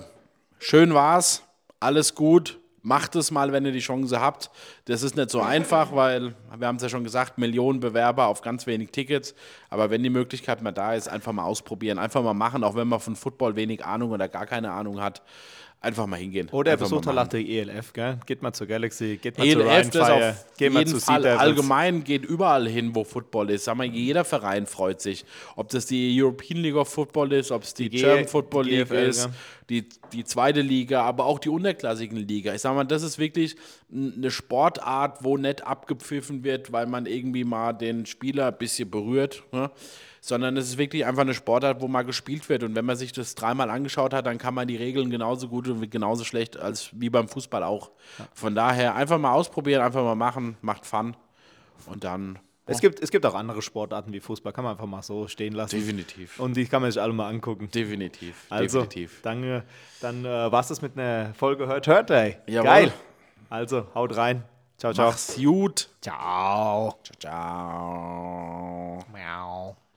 schön war's. Alles gut. Macht es mal, wenn ihr die Chance habt. Das ist nicht so einfach, weil wir haben es ja schon gesagt, Millionen Bewerber auf ganz wenig Tickets. Aber wenn die Möglichkeit mal da ist, einfach mal ausprobieren, einfach mal machen, auch wenn man von Football wenig Ahnung oder gar keine Ahnung hat, einfach mal hingehen. Oder er einfach besucht halt auch die ELF, gell? Geht mal zur Galaxy, geht mal zu ELF, das Rheinfire, auf geht mal zu Fall allgemein geht überall hin, wo Football ist. Sag mal, jeder Verein freut sich. Ob das die European League of Football ist, ob es die, Die G- German Football die League GFL, ist, ja. die, die zweite Liga, aber auch die unterklassigen Liga. Ich sag mal, das ist wirklich eine Sportart, wo nicht abgepfiffen wird, weil man irgendwie mal den Spieler ein bisschen berührt. Ne? Sondern es ist wirklich einfach eine Sportart, wo mal gespielt wird. Und wenn man sich das dreimal angeschaut hat, dann kann man die Regeln genauso gut und genauso schlecht als wie beim Fußball auch. Von daher einfach mal ausprobieren, einfach mal machen, macht Fun. Und dann Es gibt, es gibt auch andere Sportarten wie Fußball, kann man einfach mal so stehen lassen. definitiv. Und die kann man sich alle mal angucken. Definitiv. Also, definitiv. danke. Dann äh, war es das mit einer Folge Hört Hört Day. Jawohl. Geil. Also, haut rein. Ciao, ciao. Mach's gut. Ciao. Ciao, ciao. Meow.